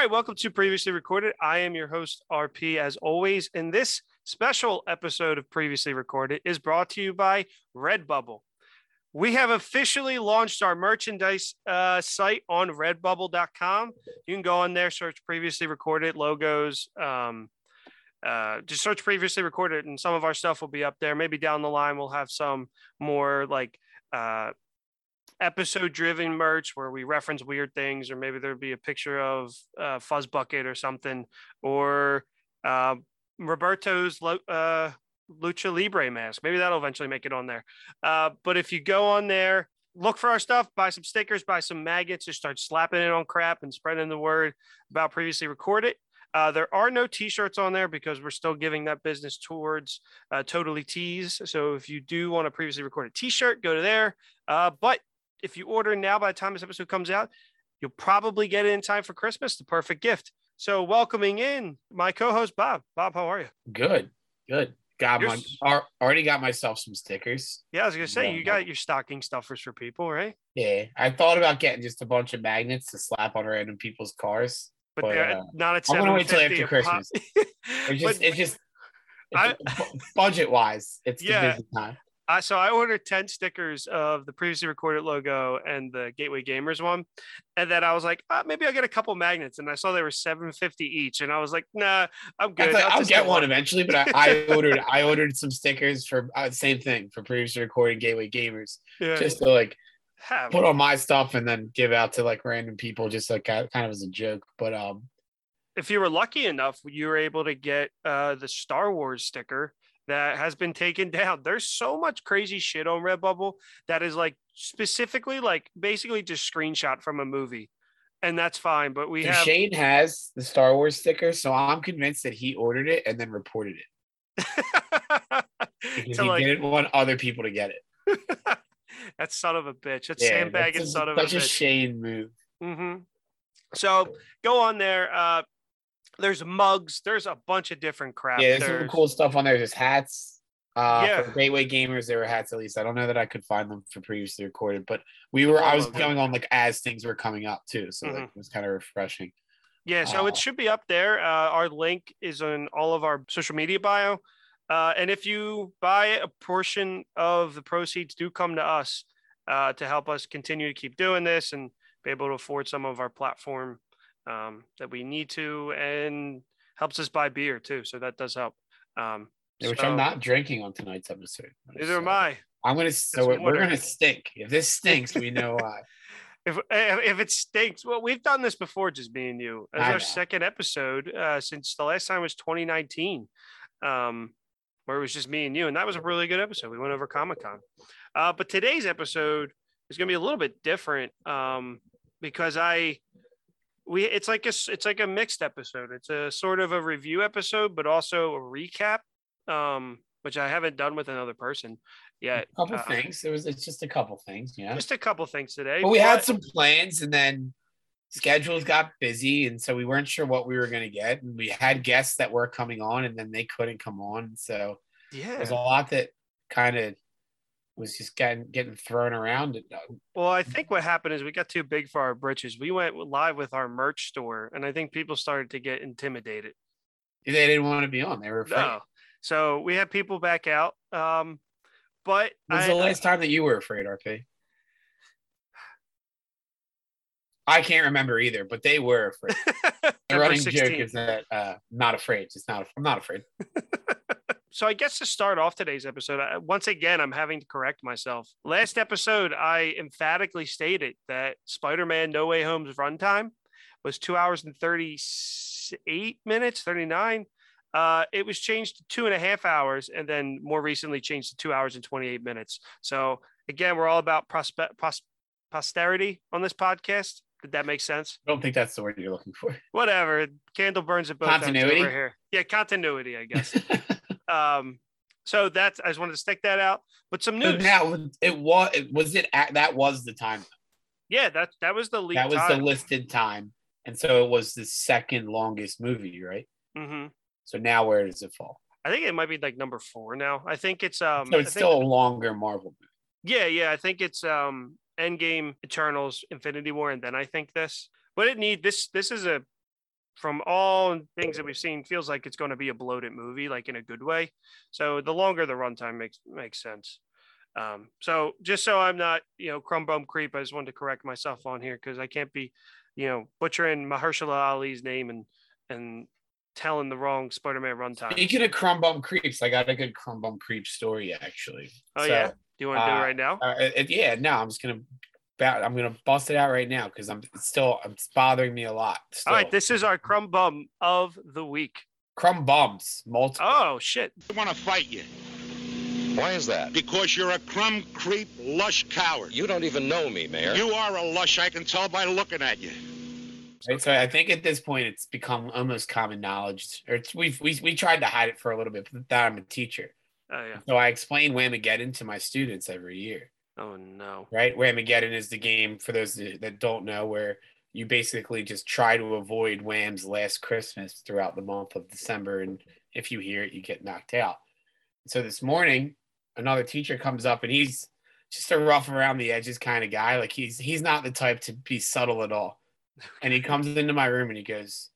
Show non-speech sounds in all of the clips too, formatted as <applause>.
All right, welcome to previously recorded. I am your host RP as always, and this special episode of previously recorded is brought to you by Redbubble. We have officially launched our merchandise uh, site on redbubble.com. You can go on there, search previously recorded logos, um, uh, just search previously recorded, and some of our stuff will be up there. Maybe down the line, we'll have some more like uh, episode driven merch where we reference weird things, or maybe there'll be a picture of uh, Fuzz Bucket or something, or uh, Roberto's uh, Lucha Libre mask. Maybe that'll eventually make it on there. Uh, but if you go on there, look for our stuff, buy some stickers, buy some maggots, just start slapping it on crap and spreading the word about previously recorded. Uh, there are no t-shirts on there because we're still giving that business towards uh, totally tees. So if you do want a previously recorded t-shirt, go to there. Uh, but if you order now, by the time this episode comes out, you'll probably get it in time for Christmas. The perfect gift. So welcoming in my co-host Bob. Bob, how are you? Good, good. Got You're my already got myself some stickers. Yeah, I was gonna say Yeah. you got your stocking stuffers for people, right? Yeah, I thought about getting just a bunch of magnets to slap on random people's cars. But But, they're uh, not at I'm gonna wait till after. Christmas. It's <laughs> just, But- it's just, I- budget wise, it's Yeah. The busy time. I so I ordered 10 stickers of the previously recorded logo and the Gateway Gamers one. And then I was like, ah, maybe I'll get a couple magnets. And I saw they were 750 each. And I was like, nah, I'm good. thought, I'll just get one eventually, but I, I ordered I ordered some stickers for uh, same thing for previously recorded Gateway Gamers, Yeah. just to like Have put on my stuff and then give out to like random people, just like kind kind of as a joke. But um, if you were lucky enough, you were able to get uh, the Star Wars sticker that has been taken down. There's so much crazy shit on Redbubble that is like specifically like basically just screenshot from a movie. And that's fine. But we So have Shane has the Star Wars sticker, so I'm convinced that he ordered it and then reported it <laughs> because he like- didn't want other people to get it. <laughs> that son of a bitch. That's Yeah, sandbagging that's son of a such a bitch. Shane move. hmm So go on there. Uh, there's mugs. There's a bunch of different crap. Yeah, there's some cool stuff on there. There's hats. Uh, Yeah. for Gateway Gamers, there were hats at least. I don't know that I could find them for previously recorded, but we were. I was Okay. going on like as things were coming up too, so like, Mhm. it was kind of refreshing. Yeah, so Uh, it should be up there. Uh, our link is on all of our social media bio. Uh, and if you buy it, a portion of the proceeds do come to us uh, to help us continue to keep doing this and be able to afford some of our platform um, that we need to and helps us buy beer too. So that does help. Um, Which so- I'm not drinking on tonight's episode. Neither am I. I'm gonna. So we're, we're gonna stink. If this stinks, we know why. <laughs> if if it stinks, well, we've done this before, just me and you. As our know. second episode uh, since the last time was 2019, um, where it was just me and you, and that was a really good episode. We went over Comic Con, uh, but today's episode is going to be a little bit different um, because I we it's like a it's like a mixed episode. It's a sort of a review episode, but also a recap, um, which I haven't done with another person yet. A couple Uh, things. It was. It's just a couple things. Yeah. Just a couple things today. But we had some plans, and then schedules got busy, and so we weren't sure what we were gonna get. And we had guests that were coming on, and then they couldn't come on. So yeah. there's a lot that kind of was just getting getting thrown around. Well, I think what happened is we got too big for our britches. We went live with our merch store, and I think people started to get intimidated. They didn't want to be on. They were afraid. No, so we had people back out. Um, but When's I, the last time that you were afraid, RP? I can't remember either, but they were afraid. <laughs> The running joke is that uh, not afraid. Just not. I'm not afraid. <laughs> so I guess to start off today's episode, I, once again, I'm having to correct myself. Last episode, I emphatically stated that Spider-Man: No Way Home's runtime was two hours and thirty-eight minutes, thirty-nine. Uh, it was changed to two and a half hours, and then more recently changed to two hours and twenty-eight minutes. So again, we're all about prospe- pos- posterity on this podcast. Did that make sense? I don't think that's the word you're looking for. Whatever. Candle burns at both ends over here. Yeah, continuity, I guess. <laughs> Um, so that's I just wanted to stick that out. But some So news. now it was. It was it. At, that was the time. yeah, that that was the lead. that was time. the listed time, and so it was the second longest movie, right? Mm-hmm. So now where does it fall? I think it might be like number four now. I think it's um. so it's think- still a longer Marvel movie. Yeah, yeah. I think it's um. Endgame, Eternals, Infinity War, and then I think this. But it need this. This is a from all things that we've seen feels like it's going to be a bloated movie, like in a good way. So the longer the runtime makes makes sense. Um, so just so I'm not, you know, crumb bum creep, I just wanted to correct myself on here because I can't be, you know, butchering Mahershala Ali's name and and telling the wrong Spider-Man runtime. Speaking of crumb bum creeps, I got a good crumb bum creep story actually. Oh so, yeah, do you want to do it right now? Uh, yeah, no, I'm just gonna. I'm gonna bust it out right now because I'm it's still it's bothering me a lot. Still. All right, this is our crumb bum of the week. Crumb bums, multiple. Oh shit! I want to fight you. Why is that? Because you're a crumb creep, lush coward. You don't even know me, Mayor. You are a lush. I can tell by looking at you. Right, so I think at this point it's become almost common knowledge, or we've we we tried to hide it for a little bit, but that I'm a teacher. Oh yeah. So I explain Whamageddon to my students every year. Oh no. Right, Whamageddon is the game for those that don't know where you basically just try to avoid Wham's last Christmas throughout the month of December, and if you hear it, you get knocked out. So this morning, another teacher comes up and he's just a rough around the edges kind of guy. Like he's he's not the type to be subtle at all. And he <laughs> comes into my room and he goes,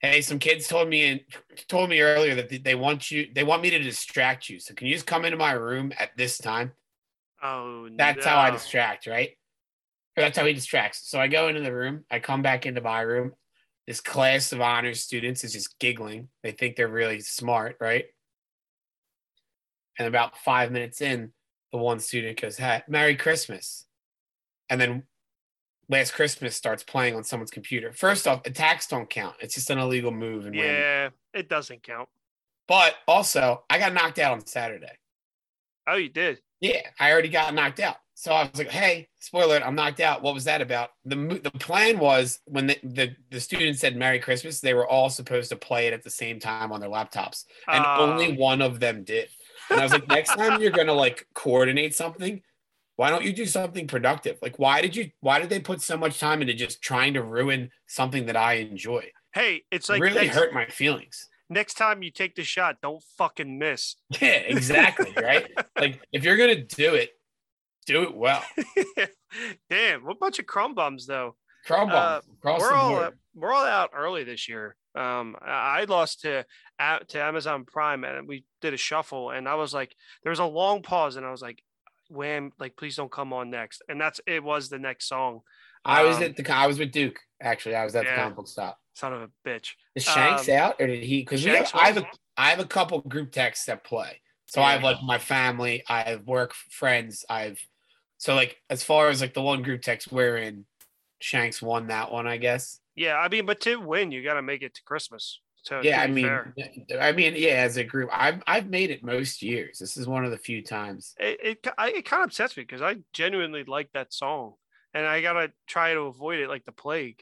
"Hey, some kids told me and told me earlier that they want you. They want me to distract you. So can you just come into my room at this time?" Oh, that's no. how I distract, right? Or that's how he distracts. So I go into the room. I come back into my room. This class of honors students is just giggling. They think they're really smart, right? And about five minutes in, the one student goes, Hey, Merry Christmas. And then Last Christmas starts playing on someone's computer. First off, attacks don't count. It's just an illegal move. And yeah, it doesn't count. But also, I got knocked out on Saturday. Oh, you did? Yeah, I already got knocked out. So I was like, "Hey, spoiler! I'm knocked out. What was that about?" the The plan was when the the, the students said "Merry Christmas," they were all supposed to play it at the same time on their laptops, and uh, only one of them did. And I was like, next time you're gonna like coordinate something, why don't you do something productive? Like, why did you? Why did they put so much time into just trying to ruin something that I enjoy? Hey, it's like it really hurt my feelings. Next time you take the shot, don't fucking miss. <laughs> Yeah, exactly. right. Like, if you're gonna do it, do it well. <laughs> Damn, what bunch of crumb bums though. Crumb bums uh, we're all, board. we're all out early this year. Um, I lost to to Amazon Prime, and we did a shuffle, and I was like, there was a long pause, and I was like, Wham, like please don't come on next, and that's it was the next song. I was um, at the I was with Duke actually. I was at yeah, the comic book stop. Son of a bitch. Is Shanks um, out or did he? Because I have a I have a couple group texts that play. So yeah. I have like my family, I have work friends, I've so like as far as like the one group text we're in, Shanks won that one, I guess. Yeah, I mean, but to win, you got to make it to Christmas. So yeah, I mean, fair. I mean, yeah, as a group, I've I've made it most years. This is one of the few times. It it, I, it kind of upsets me because I genuinely like that song, and I gotta try to avoid it like the plague.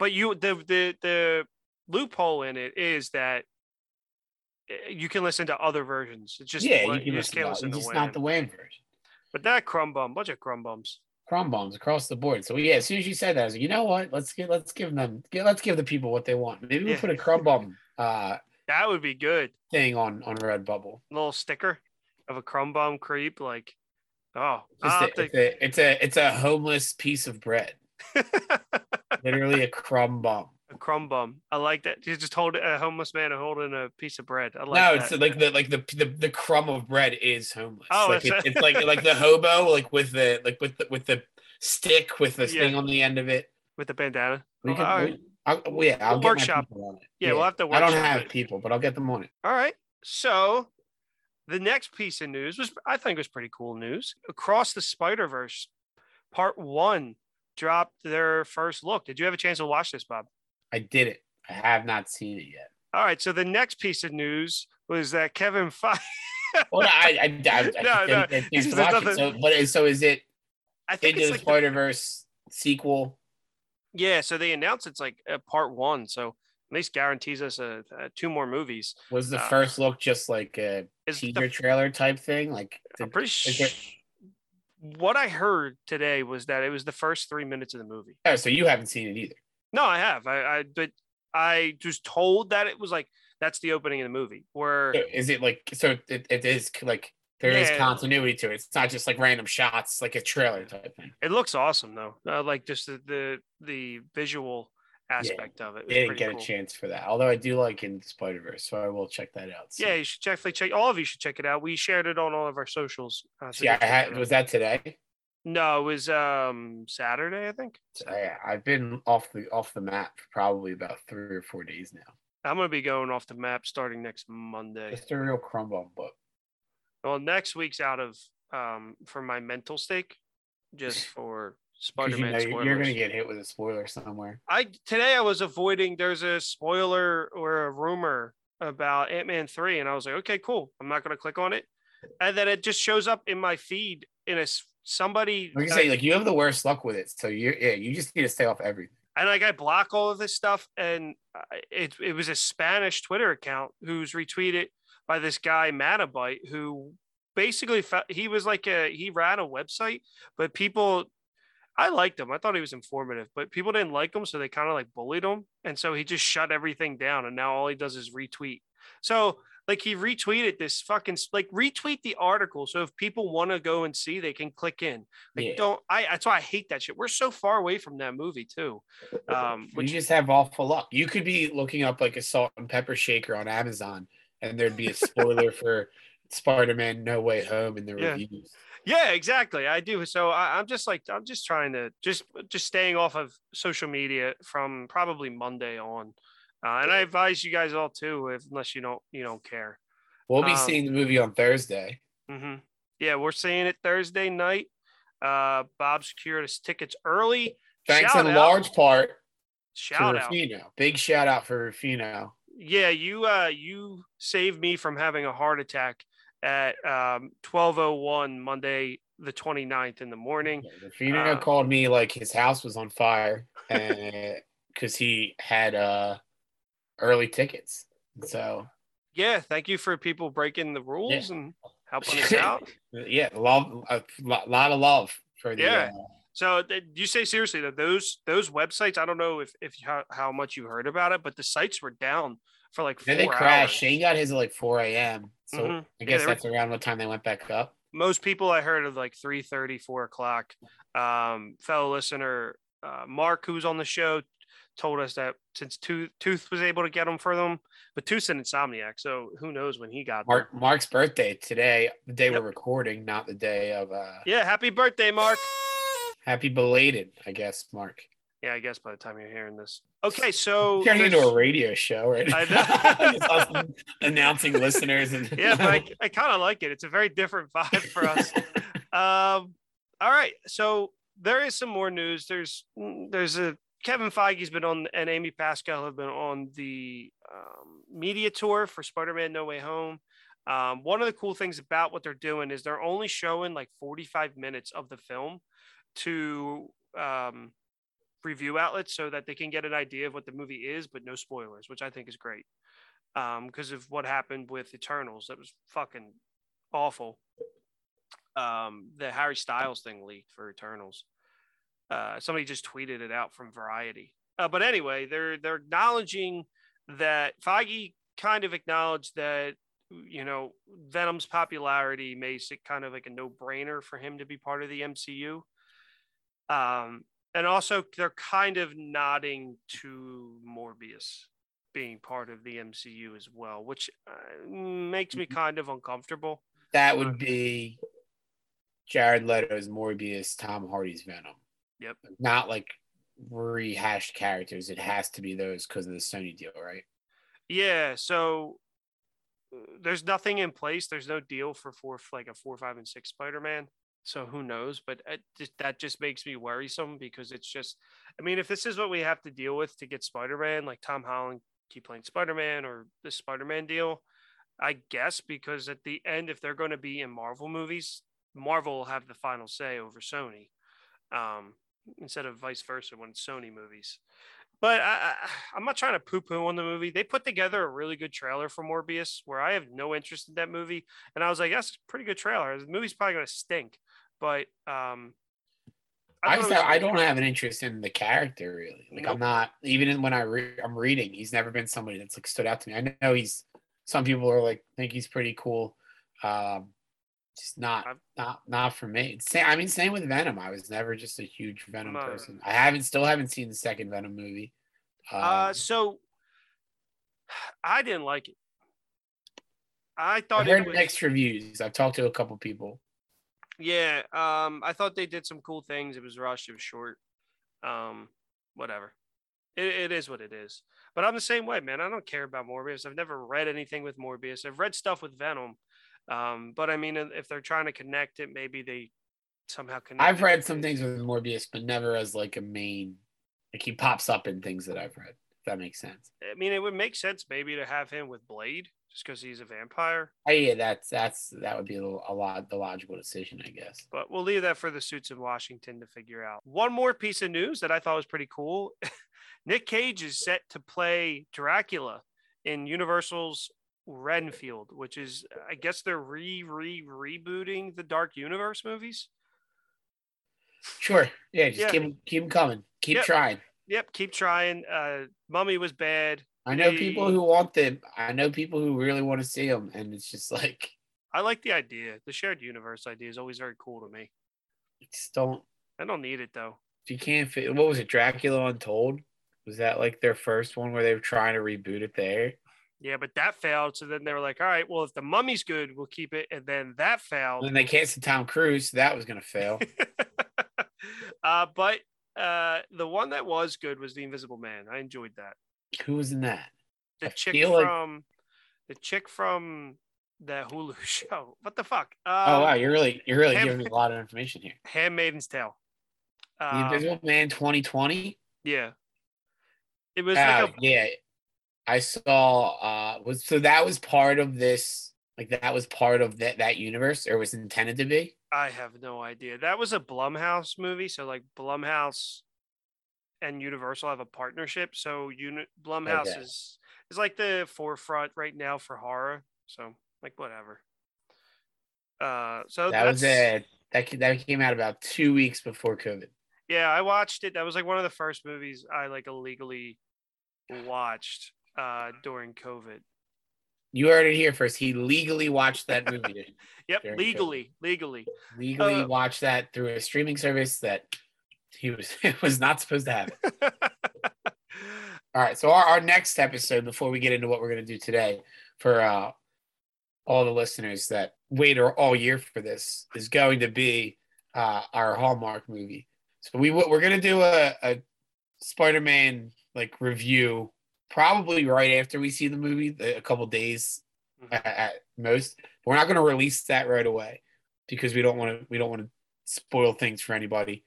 But you, the the the loophole in it is that eh, you can listen to other versions. It's just yeah, you, can you just can't listen to just not the Wham version. But that crumb bum, bunch of crumb bums crumb bombs across the board. So yeah, as soon as you said that, I was like, you know what? Let's get let's give them get, let's give the people what they want. Maybe we'll yeah. put a crumb bomb uh that would be good thing on on Redbubble. A little sticker of a crumb bomb creep, like oh a, it's, a, it's a it's a homeless piece of bread. <laughs> Literally a crumb bomb. A crumb bum. I like that. You just hold a homeless man holding a piece of bread. I like no, that. it's like the like the, the the crumb of bread is homeless. Oh, like it's, <laughs> it's like like the hobo, like with the like with the with the stick with the yeah. thing on the end of it. With the bandana. We oh, can, oh, we, I'll, well, yeah, I'll we'll workshop. On it. Yeah, yeah, we'll have to. I don't have it. people, but I'll get them on it. All right. So the next piece of news was, I think, was pretty cool news. Across the Spider Verse, Part One dropped their first look. Did you have a chance to watch this, Bob? I did it. I have not seen it yet. All right. So the next piece of news was that Kevin Feige. <laughs> well, I, I, I, I <laughs> no, no. I, I so, but so is it? I think into the like Spider Verse sequel. Yeah. So they announced it's like a part one. So at least guarantees us a, a two more movies. Was the uh, first look just like a teaser the, trailer type thing? Like, I'm pretty sure. What I heard today was that it was the first three minutes of the movie. Oh, so you haven't seen it either. No, I have. I, I but I was told that it was like that's the opening of the movie. Where is it like? So it, it is like There is Yeah. continuity to it. It's not just like random shots, like a trailer type thing. It looks awesome though. Uh, like just the, the the visual aspect of it. was They didn't get cool. a chance for that. Although I do like in Spider Verse, so I will check that out. soon. Yeah, you should definitely check. All of you should check it out. We shared it on all of our socials. Uh, so I had was that today? No, it was um Saturday, I think. Yeah, I've been off the off the map for probably about three or four days now. I'm gonna be going off the map starting next Monday. Just a real crumb bum book. Well, next week's out of um for my mental stake, just <laughs> for Spider-Man you know, spoilers. you're gonna get hit with a spoiler somewhere. I today I was avoiding. There's a spoiler or a rumor about Ant Man three, and I was like, okay, cool. I'm not gonna click on it, and then it just shows up in my feed in a s- somebody. Like I say, like you have the worst luck with it. So you're yeah, you just need to stay off everything. and like I block all of this stuff, and it it was a Spanish Twitter account who's retweeted by this guy Manabyte who basically fe- he was like a he ran a website, but people. I liked him. I thought he was informative, but people didn't like him, so they kind of like bullied him, and so he just shut everything down. And now all he does is retweet. So like he retweeted this fucking like retweet the article, so if people want to go and see, they can click in. Like Yeah. don't I? That's why I hate that shit. We're so far away from that movie too. Um, You which just have awful luck. You could be looking up like a salt and pepper shaker on Amazon, and there'd be a spoiler <laughs> for Spider-Man: No Way Home in the Yeah. reviews. Yeah, exactly. I do. So I, I'm just like I'm just trying to just just staying off of social media from probably Monday on, uh, and I advise you guys all too, if, unless you don't you don't care. We'll be Um, seeing the movie on Thursday. hmm Yeah, we're seeing it Thursday night. Uh, Bob secured his tickets early. Thanks Shout in out. large part Shout out. Rufino. Big shout out for Rufino. Yeah, you uh you saved me from having a heart attack at um 1201 Monday the 29th in the morning. Rufino Uh, called me like his house was on fire, <laughs> and because he had uh early tickets. So Yeah, thank you for people breaking the rules and helping us <laughs> out. yeah, love a lot, of love for the. Yeah. uh, So th- you say seriously that those those websites? I don't know if if how, how much you heard about it, but the sites were down for like four Then they crashed. Shane got his at like 4 a.m. So Mhm. I Yeah, guess were- that's around what time they went back up. Most people I heard of like 3 30, 4 o'clock. Um, fellow listener uh, Mark, who's on the show, told us that since Tooth Tooth was able to get them for them, but Tooth's an insomniac, so who knows when he got them. Mark Mark's birthday today, the day Yep. we're recording, not the day of uh Yeah, happy birthday, Mark. happy belated, I guess, Mark. Yeah, I guess by the time you're hearing this. Okay, so Turning into a radio show, right? I know. <laughs> Announcing listeners and yeah, but I, <laughs> I kind of like it. It's a very different vibe for us. um, all right, so there is some more news. There's there's a Kevin Feige's been on and Amy Pascal have been on the um, media tour for Spider-Man: No Way Home. Um, one of the cool things about what they're doing is they're only showing like 45 minutes of the film to um, review outlets so that they can get an idea of what the movie is, but no spoilers, which I think is great um because of what happened with Eternals. That was fucking awful. Um, the Harry Styles thing leaked for Eternals. Uh, somebody just tweeted it out from Variety. Uh, but anyway, they're they're acknowledging that Feige kind of acknowledged that you know Venom's popularity makes it kind of like a no brainer for him to be part of the MCU. Um, and also they're kind of nodding to Morbius being part of the MCU as well, which uh, makes me kind of uncomfortable. that would be Jared Leto's Morbius, Tom Hardy's Venom. Yep. Not like rehashed characters. It has to be those because of the Sony deal, right? Yeah, so uh, there's nothing in place. There's no deal for four, like a four, five, and six Spider-Man. So who knows? But it just, that just makes me worrisome because it's just, I mean, if this is what we have to deal with to get Spider-Man, like Tom Holland keep playing Spider-Man or the Spider-Man deal, I guess because at the end, if they're going to be in Marvel movies, Marvel will have the final say over Sony, um, instead of vice versa when it's Sony movies. But I, I, I'm not trying to poo-poo on the movie. They put together a really good trailer for Morbius, where I have no interest in that movie, and I was like, "That's a pretty good trailer. The movie's probably going to stink." But um, I, just it was- I don't have an interest in the character really. Like Nope. I'm not even when I re- I'm reading, he's never been somebody that's like stood out to me. I know he's some people are like think he's pretty cool. Um, Just not I'm- not not for me. Same, I mean, same with Venom. I was never just a huge Venom No. person. I haven't still haven't seen the second Venom movie. Uh, Um, so I didn't like it. I thought I heard it was, mixed reviews. I've talked to a couple people. Yeah. Um, I thought they did some cool things. It was rushed. It was short. Um, whatever. It, it is what it is. But I'm the same way, man. I don't care about Morbius. I've never read anything with Morbius. I've read stuff with Venom. Um, but I mean, if they're trying to connect it, maybe they somehow connect. I've read some things with Morbius, but never as like a main. Like he pops up in things that I've read. If that makes sense. I mean, it would make sense maybe to have him with Blade, just because he's a vampire. Oh, yeah, that's that's that would be a, little, a lot the logical decision, I guess. but we'll leave that for the suits in Washington to figure out. One more piece of news that I thought was pretty cool. <laughs> Nick Cage is set to play Dracula in Universal's Renfield, which is I guess they're re re rebooting the Dark Universe movies. Sure. Yeah, just Yeah. keep keep coming. Keep Yep. trying. Yep, keep trying. Uh Mummy was bad. I know people who want them. I know people who really want to see them, and it's just <laughs> like I like the idea. The shared universe idea is always very cool to me. just don't. I don't need it though. If you can't fit, what was it? Dracula Untold. Was that like their first one where they were trying to reboot it there? Yeah, but that failed. So then they were like, all right, well, if the mummy's good, we'll keep it. And then that failed. And then they canceled Tom Cruise. So that was gonna fail. <laughs> uh, but uh, the one that was good was the Invisible Man. I enjoyed that. Who was in that? The I chick feel like- from the chick from the Hulu <laughs> show. What the fuck? Um, oh wow, you're really you're really giving me a lot of information here. Handmaiden's Tale. The Um, Invisible Man 2020. yeah. It was Oh, like a, yeah, I saw. Uh, was so that was part of this. Like that was part of that that universe, or was intended to be. I have no idea. That was a Blumhouse movie. So like Blumhouse and Universal have a partnership. So Uni- Blumhouse Okay. is is like the forefront right now for horror. So like whatever. Uh, so That was it. That that came out about two weeks before COVID. Yeah, I watched it. That was like one of the first movies I like illegally watched uh during COVID. You heard it here first. He legally watched that movie. <laughs> Yep, During COVID. legally, legally. legally Uh, watched that through a streaming service that he was <laughs> it was not supposed to have. <laughs> All right. So our, our next episode, before we get into what we're going to do today, for uh, all the listeners that wait all year for this, is going to be uh, our Hallmark movie. So we we're going to do a, a Spider-Man like review, probably right after we see the movie, a couple days at, at most. We're not going to release that right away because we don't want to we don't want to spoil things for anybody.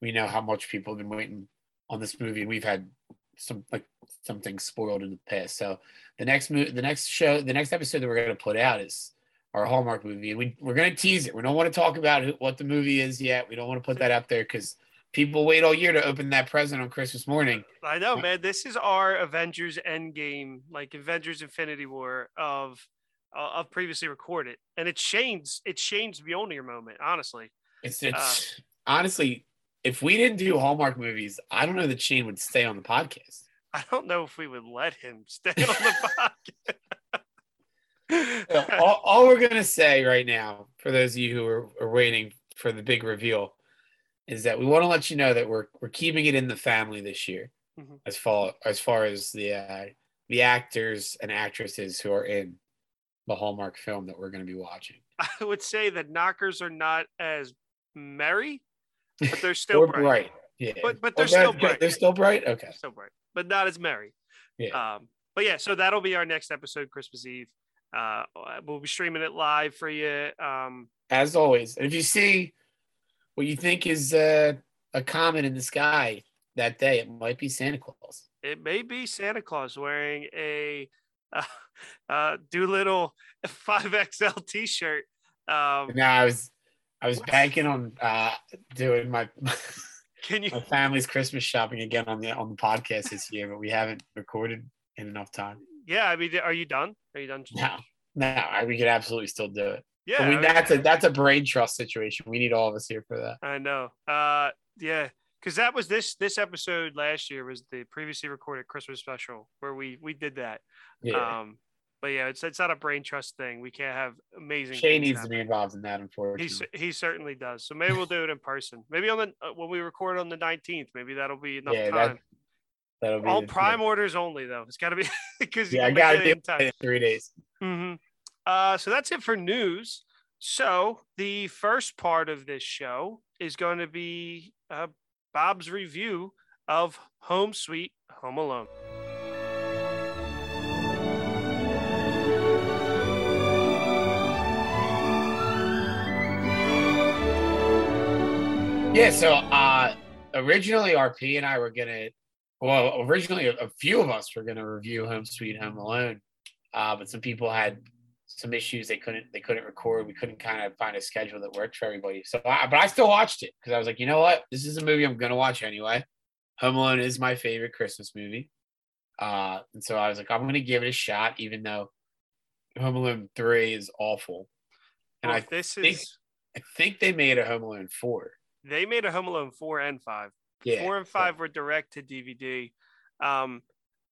We know how much people have been waiting on this movie, and we've had some like something spoiled in the past. So the next movie, the next show, the next episode that we're going to put out is our Hallmark movie, and we we're going to tease it. We don't want to talk about who, what the movie is yet. We don't want to put that out there because people wait all year to open that present on Christmas morning. I know, man. This is our Avengers Endgame, like Avengers Infinity War of uh, of previously recorded, and it changed. It the Mjolnir moment, honestly. It's it's honestly, if we didn't do Hallmark movies, I don't know that Shane would stay on the podcast. I don't know if we would let him stay on the <laughs> podcast. all, all we're gonna say right now, for those of you who are, are waiting for the big reveal, is that we want to let you know that we're we're keeping it in the family this year, Mhm. as far as far as the uh, the actors and actresses who are in the Hallmark film that we're going to be watching. I would say that knockers are not as merry, but they're still bright. bright. Yeah, But- but they're still they're- bright. They're still bright. Okay. Still bright, but not as merry. Yeah. Um, but yeah, so that'll be our next episode, Christmas Eve. Uh, we'll be streaming it live for you. Um, As always, and if you see what you think is uh, a comet in the sky that day, it might be Santa Claus. it may be Santa Claus wearing a uh, <laughs> uh, Doolittle <laughs> 5XL T-shirt. Um, No, I was I was banking on uh, doing my <laughs> can you? my family's Christmas shopping again on the on the podcast this year, but we haven't recorded in enough time. Yeah, I mean, are you done? Are you done? No, no, I, we could absolutely still do it. Yeah, But I mean, that's a that's a brain trust situation. We need all of us here for that. I know. Uh, yeah, because that was this this episode last year was the previously recorded Christmas special where we we did that. Yeah, Um, But yeah, it's it's not a brain trust thing. We can't have amazing. Shay things needs to be involved in that, He unfortunately. cer- he certainly does. So maybe we'll do it in person. Maybe on the uh, when we record on the nineteenth. Maybe that'll be enough Yeah, time. That'll be All prime orders only though. It's got to be <laughs> because Yeah, I got to do in time. it in three days. hmm Uh, so that's it for news. So the first part of this show is going to be uh, Bob's review of Home Sweet Home Alone. Yeah, so uh originally RP and I were gonna well, originally a, a few of us were gonna review Home Sweet Home Alone. Uh, but some people had some issues they couldn't they couldn't record. We couldn't kind of find a schedule that worked for everybody. So I, but I still watched it because I was like, you know what? This is a movie I'm gonna watch anyway. Home Alone is my favorite Christmas movie. Uh, and so I was like, I'm gonna give it a shot, even though Home Alone 3 is awful. And Well, I, this think- is I think they made a Home Alone 4. They made a Home Alone four and five. Yeah. four and five were direct to DVD. Um,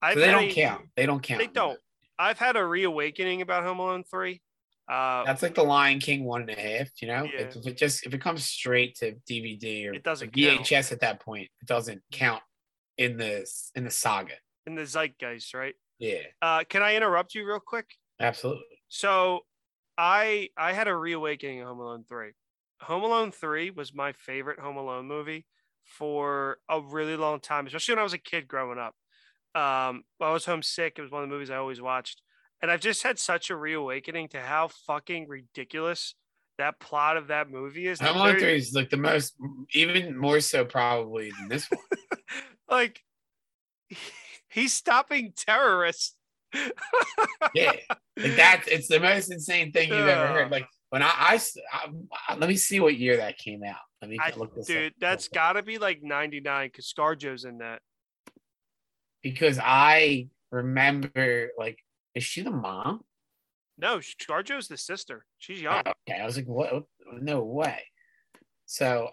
I've So they don't a- count. They don't count. They don't. I've had a reawakening about Home Alone three. Uh, That's like the Lion King one and a half. You know, Yeah. if, if it just if it comes straight to DVD or It doesn't VHS at that point, it doesn't count in the in the saga. in the zeitgeist, right? Yeah, Uh, can I interrupt you real quick? absolutely. So, I I had a reawakening of Home Alone three. Home Alone three was my favorite Home Alone movie for a really long time, especially when I was a kid growing up. Um, I was homesick. It was one of the movies I always watched, and I've just had such a reawakening to how fucking ridiculous that plot of that movie is. Home Alone three is like the most, even more so probably than this one. <laughs> like <laughs> he's stopping terrorists. yeah, like that. It's the most insane thing you've ever heard. <laughs> Like when I let me see what year that came out. Let me I, look this dude, up. that's got to be like 99 because ScarJo's in that. because I remember like, is she the mom? No, ScarJo's the sister. She's young. Oh, okay. I was like, what? No way. So,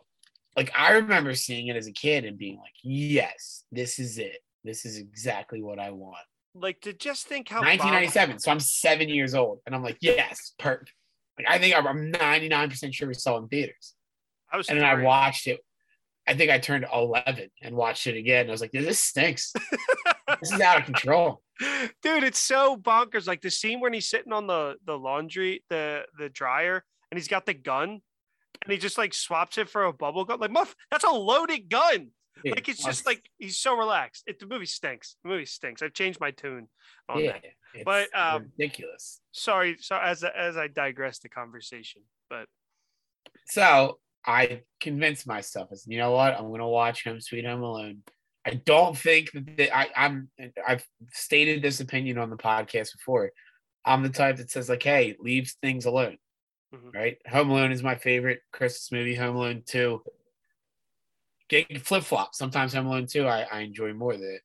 like, I remember seeing it as a kid and being like, yes, this is it. This is exactly what I want. Like to just think how Bob- 1997. So I'm seven years old. And I'm like, yes, perfect. Like, I think I'm- I'm 99% sure we saw in theaters. I was And then I watched it. I think I turned 11 and watched it again. I was like, this stinks. <laughs> this is out of control. Dude, it's so bonkers. Like the scene when he's sitting on the the laundry, the the dryer, and he's got the gun, and he just like swaps it for a bubble gun. Like, muff, that's a loaded gun. Like it's just like he's so relaxed. It, the movie stinks. The movie stinks. I've changed my tune on yeah, that. But, um, ridiculous. Sorry, so as as I digress the conversation, but So I convinced myself, as you know what? I'm gonna watch Home Sweet Home Alone. I don't think that I, I'm I've stated this opinion on the podcast before. I'm the type that says like, hey, leave things alone. Mhm. Right? Home Alone is my favorite Christmas movie. Home Alone 2. Get flip flop. Sometimes Home Alone 2 I, I enjoy more. The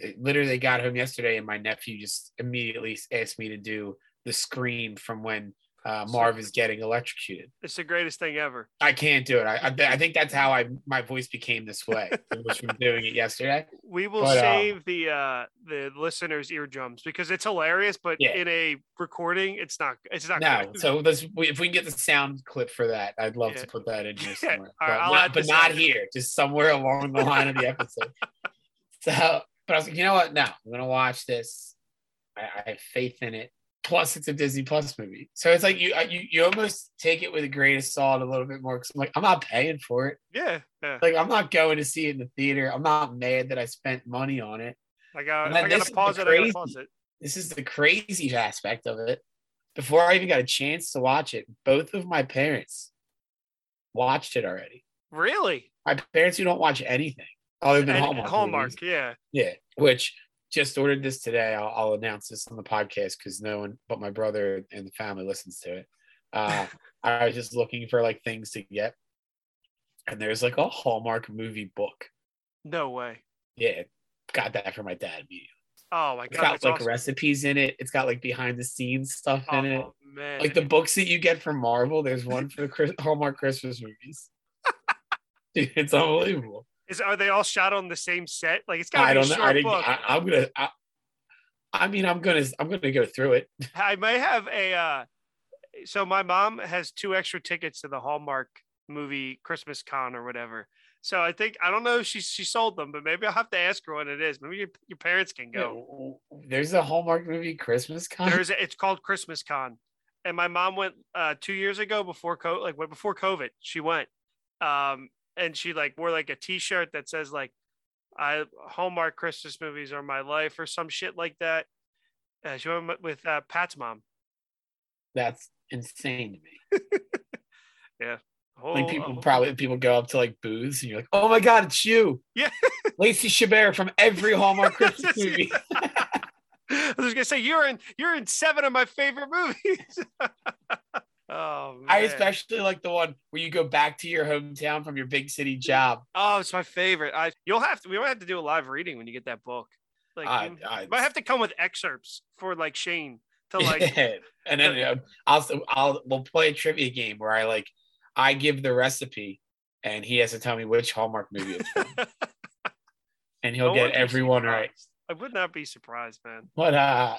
it literally got home yesterday and my nephew just immediately asked me to do the scream from when uh, Marv is getting electrocuted. it's the greatest thing ever. I can't do it. I, I, I think that's how I my voice became this way. <laughs> It was from doing it yesterday. We will But, um, save the uh the listeners' eardrums because it's hilarious, but Yeah. in a recording, it's not. It's not. No, good. so this, we- if we can get the sound clip for that, I'd love Yeah. to put that in here <laughs> Yeah, somewhere. all right, but not, but not here, just somewhere along the line of the episode. <laughs> so, but I was like, you know what? No, I'm gonna watch this. I, I have faith in it. Plus, it's a Disney Plus movie, so it's like you you you almost take it with a grain of salt a little bit more. Because I'm like, I'm not paying for it. yeah, yeah. Like, I'm not going to see it in the theater. I'm not mad that I spent money on it. I got. I gotta pause it. I gotta pause it. this is the crazy aspect of it. Before I even got a chance to watch it, both of my parents watched it already. Really? My parents who don't watch anything other than Hallmark. Hallmark. movies. Yeah. Yeah, which just ordered this today. I'll, I'll announce this on the podcast because no one but my brother and the family listens to it. Uh, I was just looking for like things to get, and there's like a Hallmark movie book. No way. Yeah, got that for my dad immediately. Oh my It's god. got like awesome. recipes in it. It's got like behind the scenes stuff in it. Oh man. like the books that you get from Marvel. There's one for the Chris- Hallmark Christmas movies. <laughs> Dude, it's unbelievable. Is are they all shot on the same set? Like it's gotta I be don't know. short I book. I, I'm gonna. I, I mean, I'm gonna I'm gonna go through it. I may have a. Uh, so my mom has two extra tickets to the Hallmark movie Christmas Con or whatever. So I think I don't know if she she sold them, but maybe I'll have to ask her what it is. Maybe your, your parents can go. There's a Hallmark movie Christmas con. There's a, it's called Christmas Con, and my mom went uh, two years ago before COVID, like went before COVID. She went, um, and she like wore like a T-shirt that says like, "I Hallmark Christmas movies are my life" or some shit like that. Uh, she went with uh, Pat's mom. That's insane to me. <laughs> yeah. Like oh, people probably people go up to like booths and you're like, oh my god, it's you. Yeah. <laughs> Lacey Chabert from every Hallmark <laughs> Christmas movie. I was gonna say you're in you're in seven of my favorite movies. Oh man. I especially like the one where you go back to your hometown from your big city job. Oh, it's my favorite. I you'll have to we might have to do a live reading when you get that book. Like I, you, I, might have to come with excerpts for like Shane to like <laughs> and then you know, I'll I'll we'll play a trivia game where I like I give the recipe and he has to tell me which Hallmark movie it's from. <laughs> and he'll get everyone right. I would not be surprised, man. But uh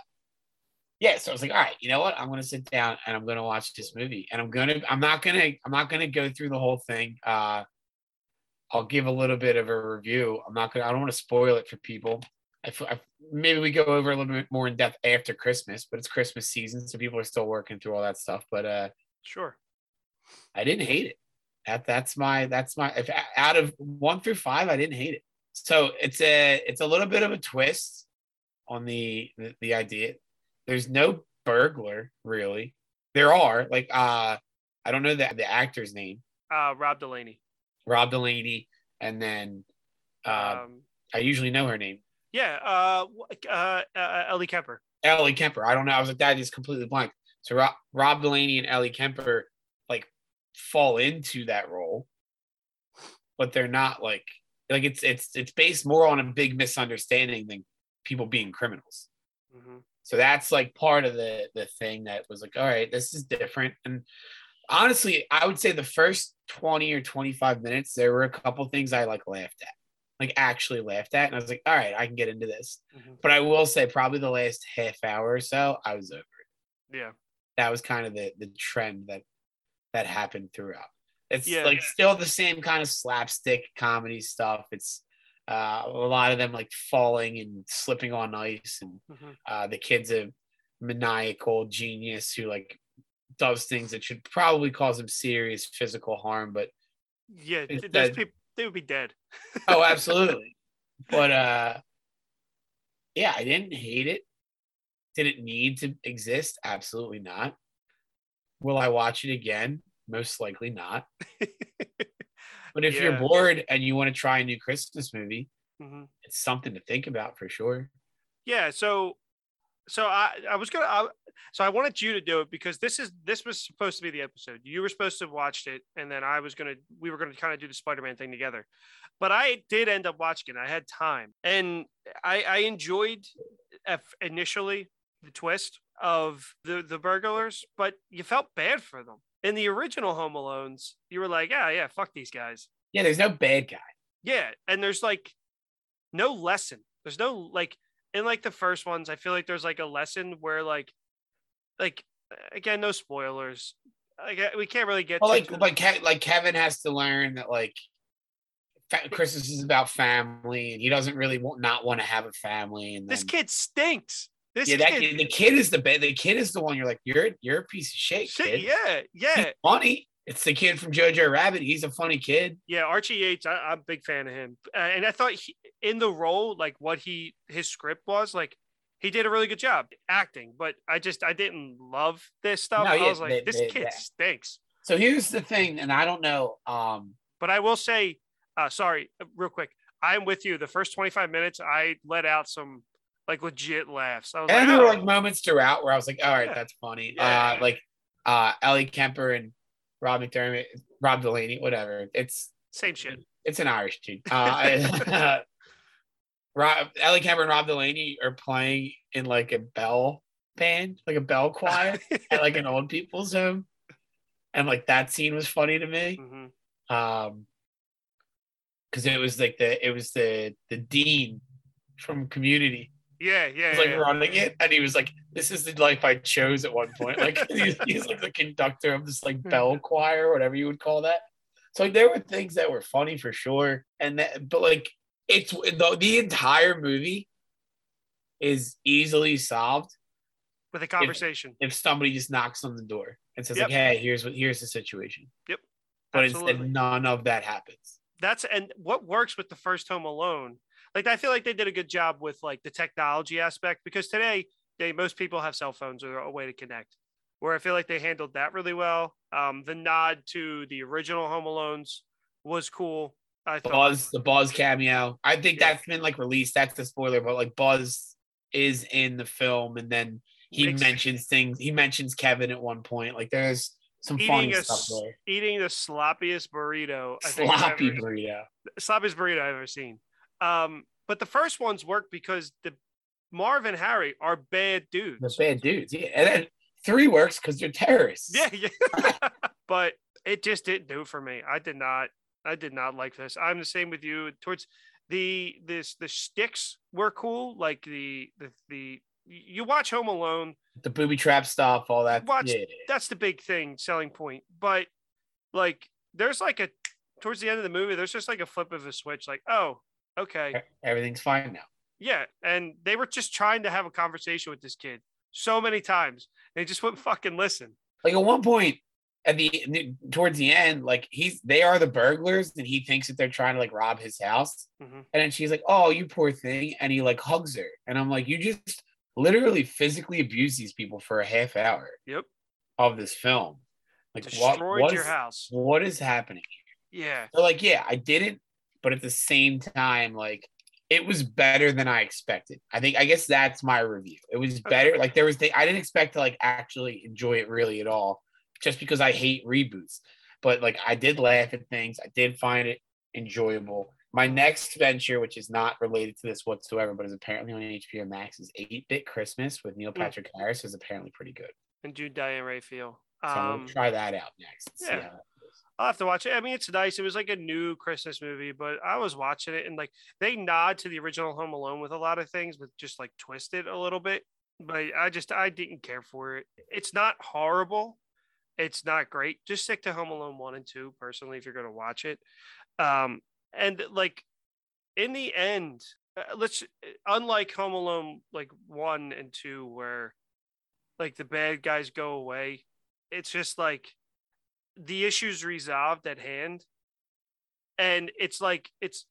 yeah, so I was like, all right, you know what? I'm gonna sit down and I'm gonna watch this movie. And I'm gonna I'm not gonna I'm not gonna go through the whole thing. Uh I'll give a little bit of a review. I'm not gonna I don't want to spoil it for people. I, I, maybe we go over a little bit more in depth after Christmas, but it's Christmas season, so people are still working through all that stuff. But uh sure. I didn't hate it. That that's my that's my if out of one through five, I didn't hate it. So it's a it's a little bit of a twist on the the, the idea. There's no burglar really. There are like uh I don't know the the actor's name. Uh Rob Delaney. Rob Delaney, and then uh, um, I usually know her name. Yeah, uh, uh, uh, Ellie Kemper. Ellie Kemper. I don't know. I was like, that is completely blank. So Rob, Rob Delaney and Ellie Kemper like fall into that role, but they're not like like it's it's it's based more on a big misunderstanding than people being criminals. Mm-hmm. So that's like part of the the thing that was like, all right, this is different. And honestly, I would say the first 20 or 25 minutes, there were a couple things I like laughed at, like actually laughed at. And I was like, all right, I can get into this. Mm-hmm. But I will say probably the last half hour or so, I was over it. Yeah. That was kind of the the trend that that happened throughout. It's yeah. like still the same kind of slapstick comedy stuff. It's uh, a lot of them like falling and slipping on ice, and mm-hmm. uh, the kid's a maniacal genius who like does things that should probably cause him serious physical harm, but yeah, those people they would be dead. oh, <laughs> absolutely. But uh, yeah, I didn't hate it. Did it need to exist? Absolutely not. Will I watch it again? Most likely not. <laughs> but if yeah. you're bored and you want to try a new Christmas movie, mm-hmm. it's something to think about for sure. Yeah. So, so I, I was gonna, I, so I wanted you to do it because this is this was supposed to be the episode. You were supposed to have watched it, and then I was gonna, we were gonna kind of do the Spider-Man thing together. But I did end up watching it. I had time, and I, I enjoyed initially the twist of the the burglars, but you felt bad for them. In the original Home Alones, you were like, yeah, yeah, fuck these guys. Yeah, there's no bad guy. Yeah, and there's like no lesson. There's no like in like the first ones. I feel like there's like a lesson where like like again, no spoilers. Like we can't really get well, like like like Kevin has to learn that like Christmas is about family, and he doesn't really want, not want to have a family. And this kid stinks. This yeah, kid, that, the kid is the the kid is the one you're like you're you're a piece of shit. shit kid. Yeah, yeah. He's funny. It's the kid from Jojo Rabbit. He's a funny kid. Yeah, Archie Yates. I, am a big fan of him, uh, and I thought he, in the role, like what he his script was, like he did a really good job acting. But I just I didn't love this stuff. No, yeah, I was like, they, this they, kid they, stinks. So here's the thing, and I don't know. Um, but I will say, uh, sorry, uh, real quick. I'm with you. The first 25 minutes, I let out some like legit laughs. and like, there oh. were like moments throughout where I was like, all right, yeah. that's funny. Yeah. Uh, like uh, Ellie Kemper and Rob McDermott, Rob Delaney, whatever. It's same shit. It's an Irish dude. <laughs> Uh, <laughs> Rob, Ellie Kemper and Rob Delaney are playing in like a bell band, like a bell choir <laughs> at like an old people's home. And like that scene was funny to me. Mm-hmm. Um, because it was like the it was the the dean from community Yeah, yeah, was like yeah. running it, and he was like, "This is the life I chose." At one point, like <laughs> he's, he's like the conductor of this like bell <laughs> choir, whatever you would call that. So like there were things that were funny for sure, and that, but like it's the, the entire movie is easily solved with a conversation. if somebody just knocks on the door and says Yep. like, "Hey, here's what here's the situation." Yep. But Absolutely. instead, none of that happens. That's and what works with the first Home Alone. Like I feel like they did a good job with like the technology aspect because today they most people have cell phones or a way to connect. Where I feel like they handled that really well. Um, the nod to the original Home Alones was cool. I thought. Buzz, the Buzz cameo. I think Yeah. that's been like released. That's the spoiler, but like Buzz is in the film, and then he Makes- mentions things. He mentions Kevin at one point. Like there's some eating funny a stuff there. eating the sloppiest burrito. I think Sloppy ever- burrito. sloppiest burrito I've ever seen. Um, but the first ones work because the Marv and Harry are bad dudes. The bad dudes. Yeah, and then three works because they're terrorists. Yeah, yeah. <laughs> <laughs> but it just didn't do for me. I did not. I did not like this. I'm the same with you. Towards the this the sticks were cool. Like the the the you watch Home Alone. The booby trap stuff, all that. Watch- yeah. That's the big thing, selling point. But like, there's like a towards the end of the movie, there's just like a flip of a switch. Like, oh, okay, Everything's fine now. yeah. And they were just trying to have a conversation with this kid so many times. They just wouldn't fucking listen. Like at one point, at the towards the end, like he's they are the burglars, and he thinks that they're trying to like rob his house. Mhm. And then she's like, "Oh, you poor thing," and he like hugs her, and I'm like, "You just literally physically abuse these people for a half hour Yep. of this film. Like what? Destroyed What your is, house. what is happening?" Yeah. So like, yeah, I didn't, but at the same time, like it was better than I expected. I think I guess that's my review. It was better. Like there was the I didn't expect to like actually enjoy it really at all, just because I hate reboots. But like I did laugh at things. I did find it enjoyable. My next venture, which is not related to this whatsoever, but is apparently on HBO Max, is 8-Bit Christmas with Neil Mm. Patrick Harris, is apparently pretty good. And June Diane Raphael. So I'm Um, gonna try that out next. yeah. I'll have to watch it. I mean, it's nice. It was like a new Christmas movie, but I was watching it and like they nod to the original Home Alone with a lot of things, but just like twist it a little bit. But I just I didn't care for it. It's not horrible. It's not great. Just stick to Home Alone one and two personally if you're gonna watch it. Um, and like in the end, uh, let's unlike Home Alone like one and two where like the bad guys go away. It's just like the issues resolved at hand and it's like it's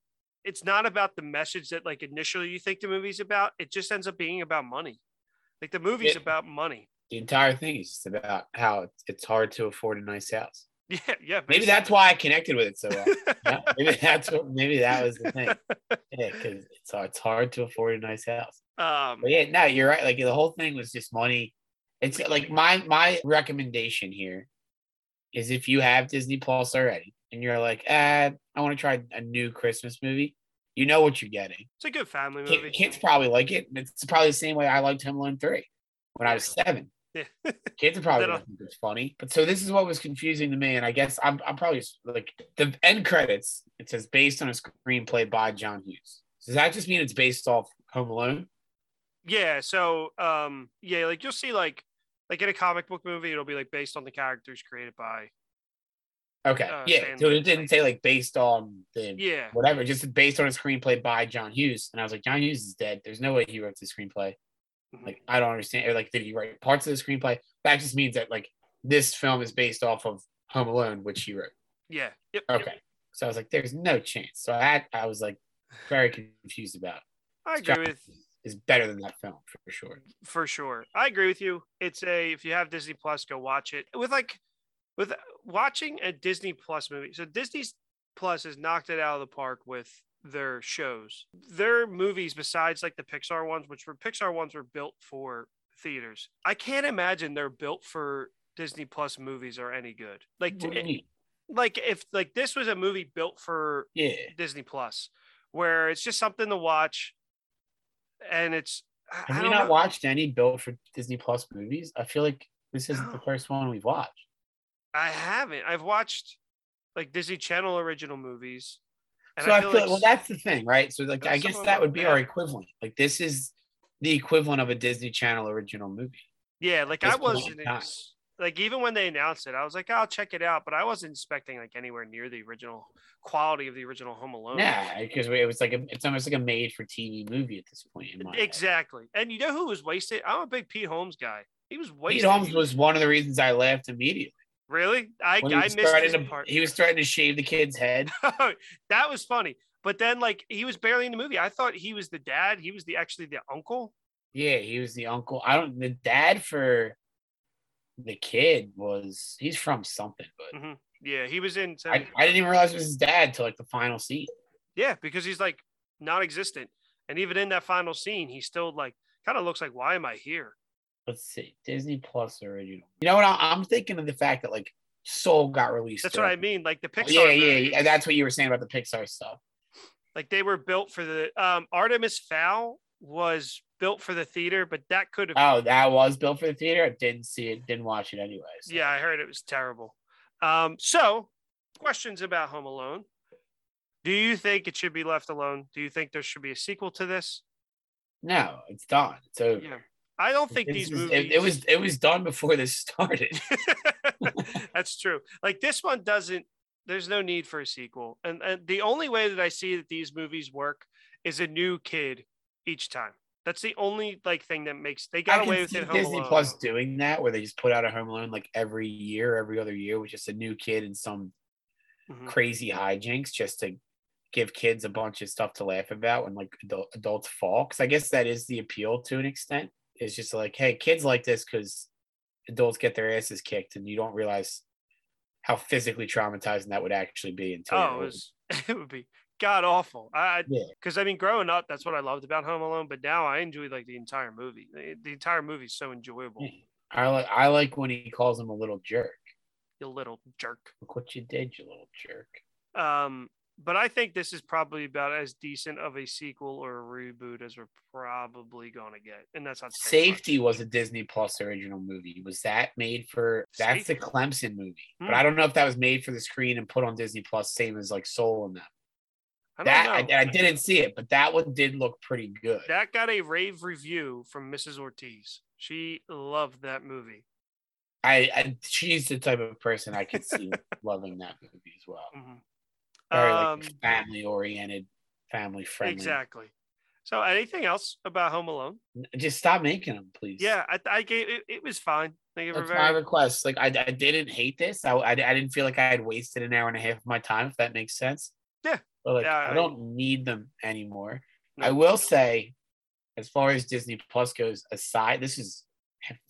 it's not about the message that like initially you think the movie's about it just ends up being about money like the movie's Yeah. about money The entire thing is just about how it's- hard to afford a nice house. <laughs> yeah yeah Maybe that's why I connected with it so well. <laughs> Yeah, maybe that's what maybe that was the thing. Yeah, because it's it's hard to afford a nice house. um But yeah, no, you're right. Like the whole thing was just money. It's like my my recommendation here is if you have Disney Plus already and you're like, ah, I want to try a new Christmas movie, you know what you're getting. it's a good family movie Kids probably like it. It's probably the same way I liked Home Alone 3 when I was seven. yeah <laughs> Kids are probably think it's funny. But so this is what was confusing to me, and I guess I'm I'm probably like the end credits. It says based on a screenplay by John Hughes. Does that just mean it's based off Home Alone? yeah so um yeah like you'll see like like in a comic book movie it'll be like based on the characters created by Okay, Uh, yeah. So it didn't say like based on the yeah whatever, just based on a screenplay by John Hughes. And I was like, John Hughes is dead. There's no way he wrote the screenplay. Mhm. Like I don't understand. Or like, did he write parts of the screenplay? That just means that like this film is based off of Home Alone, which he wrote. yeah yep, yep. Okay. So I was like, there's no chance. So I I was like very confused about. i agree with Is better than that film for sure. for sure. I agree with you. It's a if you have Disney Plus, go watch it. With like with watching a Disney Plus movie. So Disney Plus has knocked it out of the park with their shows. Their movies, besides like the Pixar ones, which were Pixar ones were built for theaters. I can't imagine they're built for Disney Plus movies are any good. Like What do you it- mean? like if like this was a movie built for Yeah. Disney Plus, where it's just something to watch, and it's I- I Have you don't know. watched any built for Disney Plus movies? I feel like this isn't the first one we've watched. I haven't. I've watched like Disney Channel original movies. so I feel, like, well, that's the thing, right? So like, I guess that would be our equivalent. Like this is the equivalent of a Disney Channel original movie. Yeah, like I wasn't ex- like even when they announced it, I was like, I'll check it out, but I wasn't expecting like anywhere near the original quality of the original Home Alone. Yeah, because it was like a, it's almost like a made for TV movie at this point in my head. exactly. And you know who was wasted? I'm a big Pete Holmes guy. He was wasted. Pete. Holmes was one of the reasons I laughed immediately. really. I he I missed this to, part. he was starting to shave the kid's head. <laughs> Oh, that was funny. But then like he was barely in the movie. I thought he was the dad. He was the actually the uncle. Yeah, he was the uncle. I don't. The dad for the kid was he's from something, but hmm Yeah, he was in. I, I didn't even realize it was his dad till like the final scene. Yeah, because he's like non-existent, and even in that final scene, he still like kind of looks like, "Why am I here?" Let's see, Disney Plus original. You know what? I- I'm thinking of the fact that like Soul got released. That's what I mean. Like the Pixar. yeah, yeah, yeah. That's what you were saying about the Pixar stuff. Like they were built for the um Artemis Fowl was built for the theater, but that could have. Oh, that was built for the theater. I didn't see it. Didn't watch it anyways. yeah, I heard it was terrible. Um, so questions about Home Alone. Do you think it should be left alone? Do you think there should be a sequel to this? No, it's done. It's over. Yeah. I don't think these movies. it, it was it was done before this started. <laughs> <laughs> That's true. Like this one doesn't. There's no need for a sequel, and, and the only way that I see that these movies work is a new kid each time. That's the only like thing that makes they got can away with it. Disney Alone. Plus doing that, where they just put out a Home Alone like every year, every other year, with just a new kid and some Mhm. crazy hijinks, just to give kids a bunch of stuff to laugh about when like adult, adults fall. Because I guess that is the appeal to an extent. It's just like, hey, kids like this because adults get their asses kicked, and you don't realize how physically traumatizing that would actually be until Oh, it was <laughs> it would be god awful. I Yeah. because I mean, growing up, that's what I loved about Home Alone. But now I enjoy like the entire movie. The, the entire movie is so enjoyable. I like I like when he calls him a little jerk. You little jerk. Look what you did, you little jerk. Um, but I think this is probably about as decent of a sequel or a reboot as we're probably gonna get, and that's not saying much. Safety was a Disney Plus original movie. Was that made for? That's the Clemson movie, Hmm. but I don't know if that was made for the screen and put on Disney Plus, same as like Soul and that. I That. I, I didn't see it, but that one did look pretty good. that got a rave review from Mrs. Ortiz. She loved that movie. I, I she's the type of person I could see <laughs> loving that movie as well. Mhm. Very Um, like family oriented, family friendly. exactly. So, anything else about Home Alone? Just stop making them, please. Yeah, I, I gave it. It was fine. Thank you for That's very. my request. Like I, I didn't hate this. I, I, I didn't feel like I had wasted an hour and a half of my time. If that makes sense. Yeah. But like Yeah, I I- don't need them anymore. No. I will say, as far as Disney Plus goes, aside, this is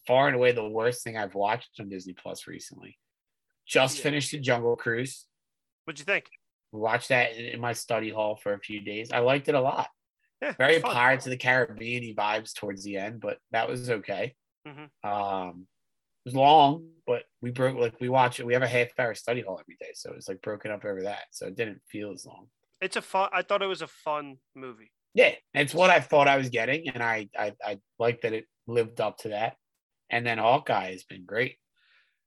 far and away the worst thing I've watched on Disney Plus recently. Just Yeah. finished the Jungle Cruise. What'd you think? Watched that in my study hall for a few days. I liked it a lot. Yeah, Very. Pirates of the Caribbean vibes towards the end, but that was okay. Mhm. Um, it was long, but we broke like we watch it. We have a half hour study hall every day, so it was like broken up over that, so it didn't feel as long. It's a fun. I thought it was a fun movie. Yeah, it's what I thought I was getting, and I I, I like that it lived up to that. And then Hawkeye has been great.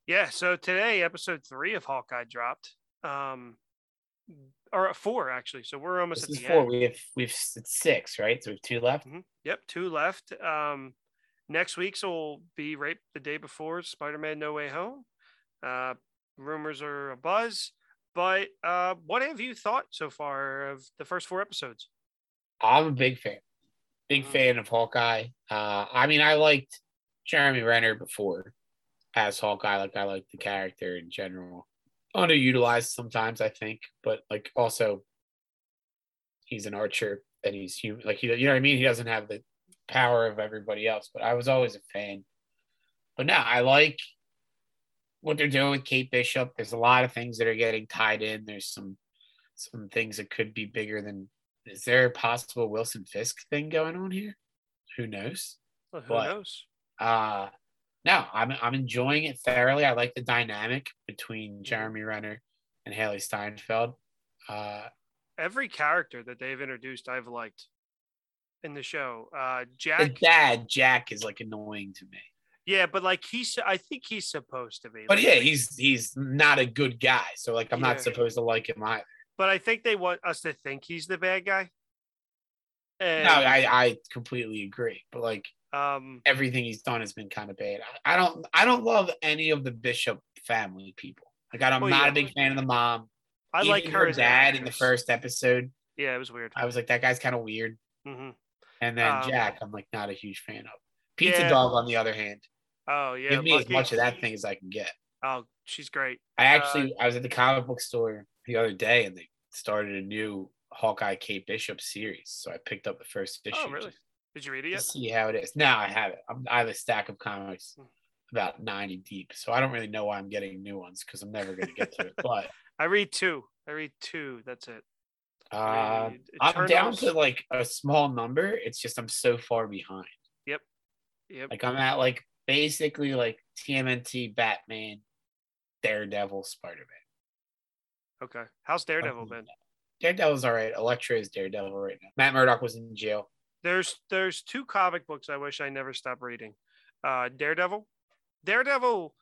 Yeah. So today, episode three of Hawkeye dropped. Um, or four actually. So we're almost This at the four. end. We have we've it's six, right? So we have two left. Mhm. Yep, two left. Um, next week's will be right the day before Spider-Man: No Way Home. Uh, rumors are a buzz, but uh, what have you thought so far of the first four episodes? I'm a big fan. Big Mhm. fan of Hawkeye. Uh, I mean, I liked Jeremy Renner before as Hawkeye. Like I like the character in general. Underutilized sometimes, I think, but like also he's an archer and he's human. Like he, you know what I mean. He doesn't have the power of everybody else. But I was always a fan. But now I like what they're doing with Kate Bishop. There's a lot of things that are getting tied in. There's some some things that could be bigger than is there a possible Wilson Fisk thing going on here? Who knows? Well, who But- knows? Uh no, I'm I'm enjoying it thoroughly. I like the dynamic between Jeremy Renner and Hailee Steinfeld. Uh Every character that they've introduced, I've liked in the show. Uh, the Jack, dad, Jack, is like annoying to me. Yeah, but like he's, I think he's supposed to be. But Like, yeah, he's he's not a good guy. So like I'm Yeah. not supposed to like him either. but I think they want us to think he's the bad guy. And No, I, I completely agree. But like um, everything he's done has been kind of bad. I, I don't I don't love any of the Bishop family people. Like I'm Well, not yeah. a big fan of the mom. I Even like her, her dad in the first episode. Yeah, it was weird. I was like, that guy's kind of weird. hmm And then Um, Jack, I'm like not a huge fan of. Pizza Yeah. Dog, on the other hand, Oh yeah, give me as much of that thing as I can get. Oh, she's great. I Uh, actually I was at the comic book store the other day and they started a new Hawkeye Kate Bishop series. So I picked up the first issue. Oh, really? Did you read it yet? see how it is. Now I have it. I'm, I have a stack of comics Hmm. about 90 deep. So I don't really know why I'm getting new ones because I'm never going to get to it. <laughs> But I read two. I read two. That's it. uh, I'm down to like a small number. It's just I'm so far behind. Yep. Yep. Like I'm at like basically like TMNT, Batman, Daredevil, Spider Man. Okay. How's Daredevil been? Daredevil's all right. Elektra is Daredevil right now. Matt Murdock was in jail. There's there's two comic books I wish I never stopped reading. Uh, Daredevil. Daredevil.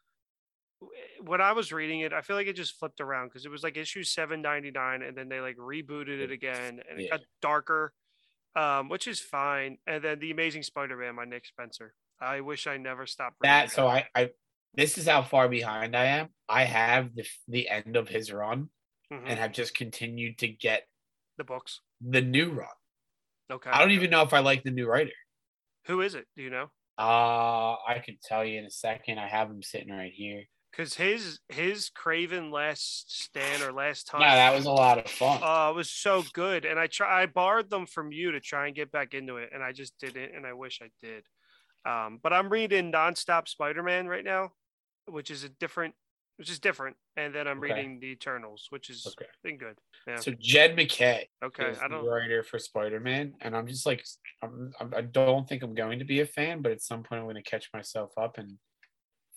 When I was reading it, I feel like it just flipped around because it was like issue 799 and then they like rebooted it again and it Yeah. got darker, um, which is fine. And then The Amazing Spider-Man by Nick Spencer. I wish I never stopped That so I, I this is how far behind I am. I have the the end of his run Mhm. and have just continued to get the books. the new run. Okay. I don't even know if I like the new writer. Who is it? Do you know? Uh I can tell you in a second. I have him sitting right here. Because his his Kraven last stand or last time. Yeah, that was a lot of fun. Uh, it was so good, and I try. I borrowed them from you to try and get back into it, and I just didn't, and I wish I did. Um, but I'm reading Nonstop Spider-Man right now, which is a different, which is different, and then I'm Okay. reading The Eternals, which is Okay. been good. Yeah. So Jed MacKay Okay, is I don't. writer for Spider Man, and I'm just like, I'm, I'm, I don't think I'm going to be a fan, but at some point I'm going to catch myself up and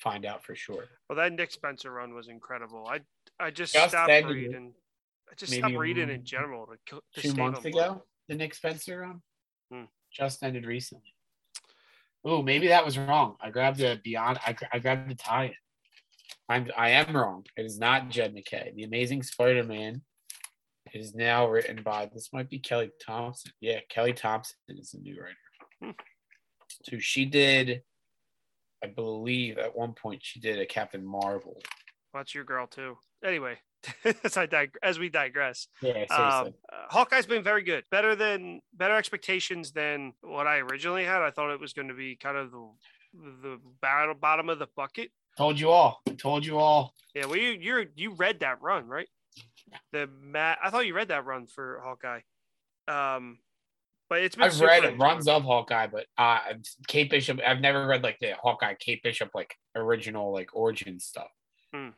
find out for sure. Well, that Nick Spencer run was incredible. I I just, Just stopped reading. I just stopped reading in general. To, to Two months ago, the Nick Spencer run Hmm. just ended recently. Oh, maybe that was wrong. I grabbed the Beyond. I, I grabbed the tie-in. I'm I am wrong. It is not Jed MacKay. The Amazing Spider-Man is now written by this might be Kelly Thompson. Yeah, Kelly Thompson is the new writer. Hmm. So she did, I believe, at one point she did a Captain Marvel. That's your girl too. Anyway, <laughs> as I dig- as we digress, Yeah, seriously. um, uh, Hawkeye's been very good. Better than better expectations than what I originally had. I thought it was going to be kind of the the battle, bottom of the bucket. told you all. Told you all. Yeah, well, you you you read that run, right? The Matt, I thought you read that run for Hawkeye. Um, but it's been I've read enjoyable. runs of Hawkeye, but uh, Kate Bishop. I've never read like the Hawkeye Kate Bishop like original like origin stuff.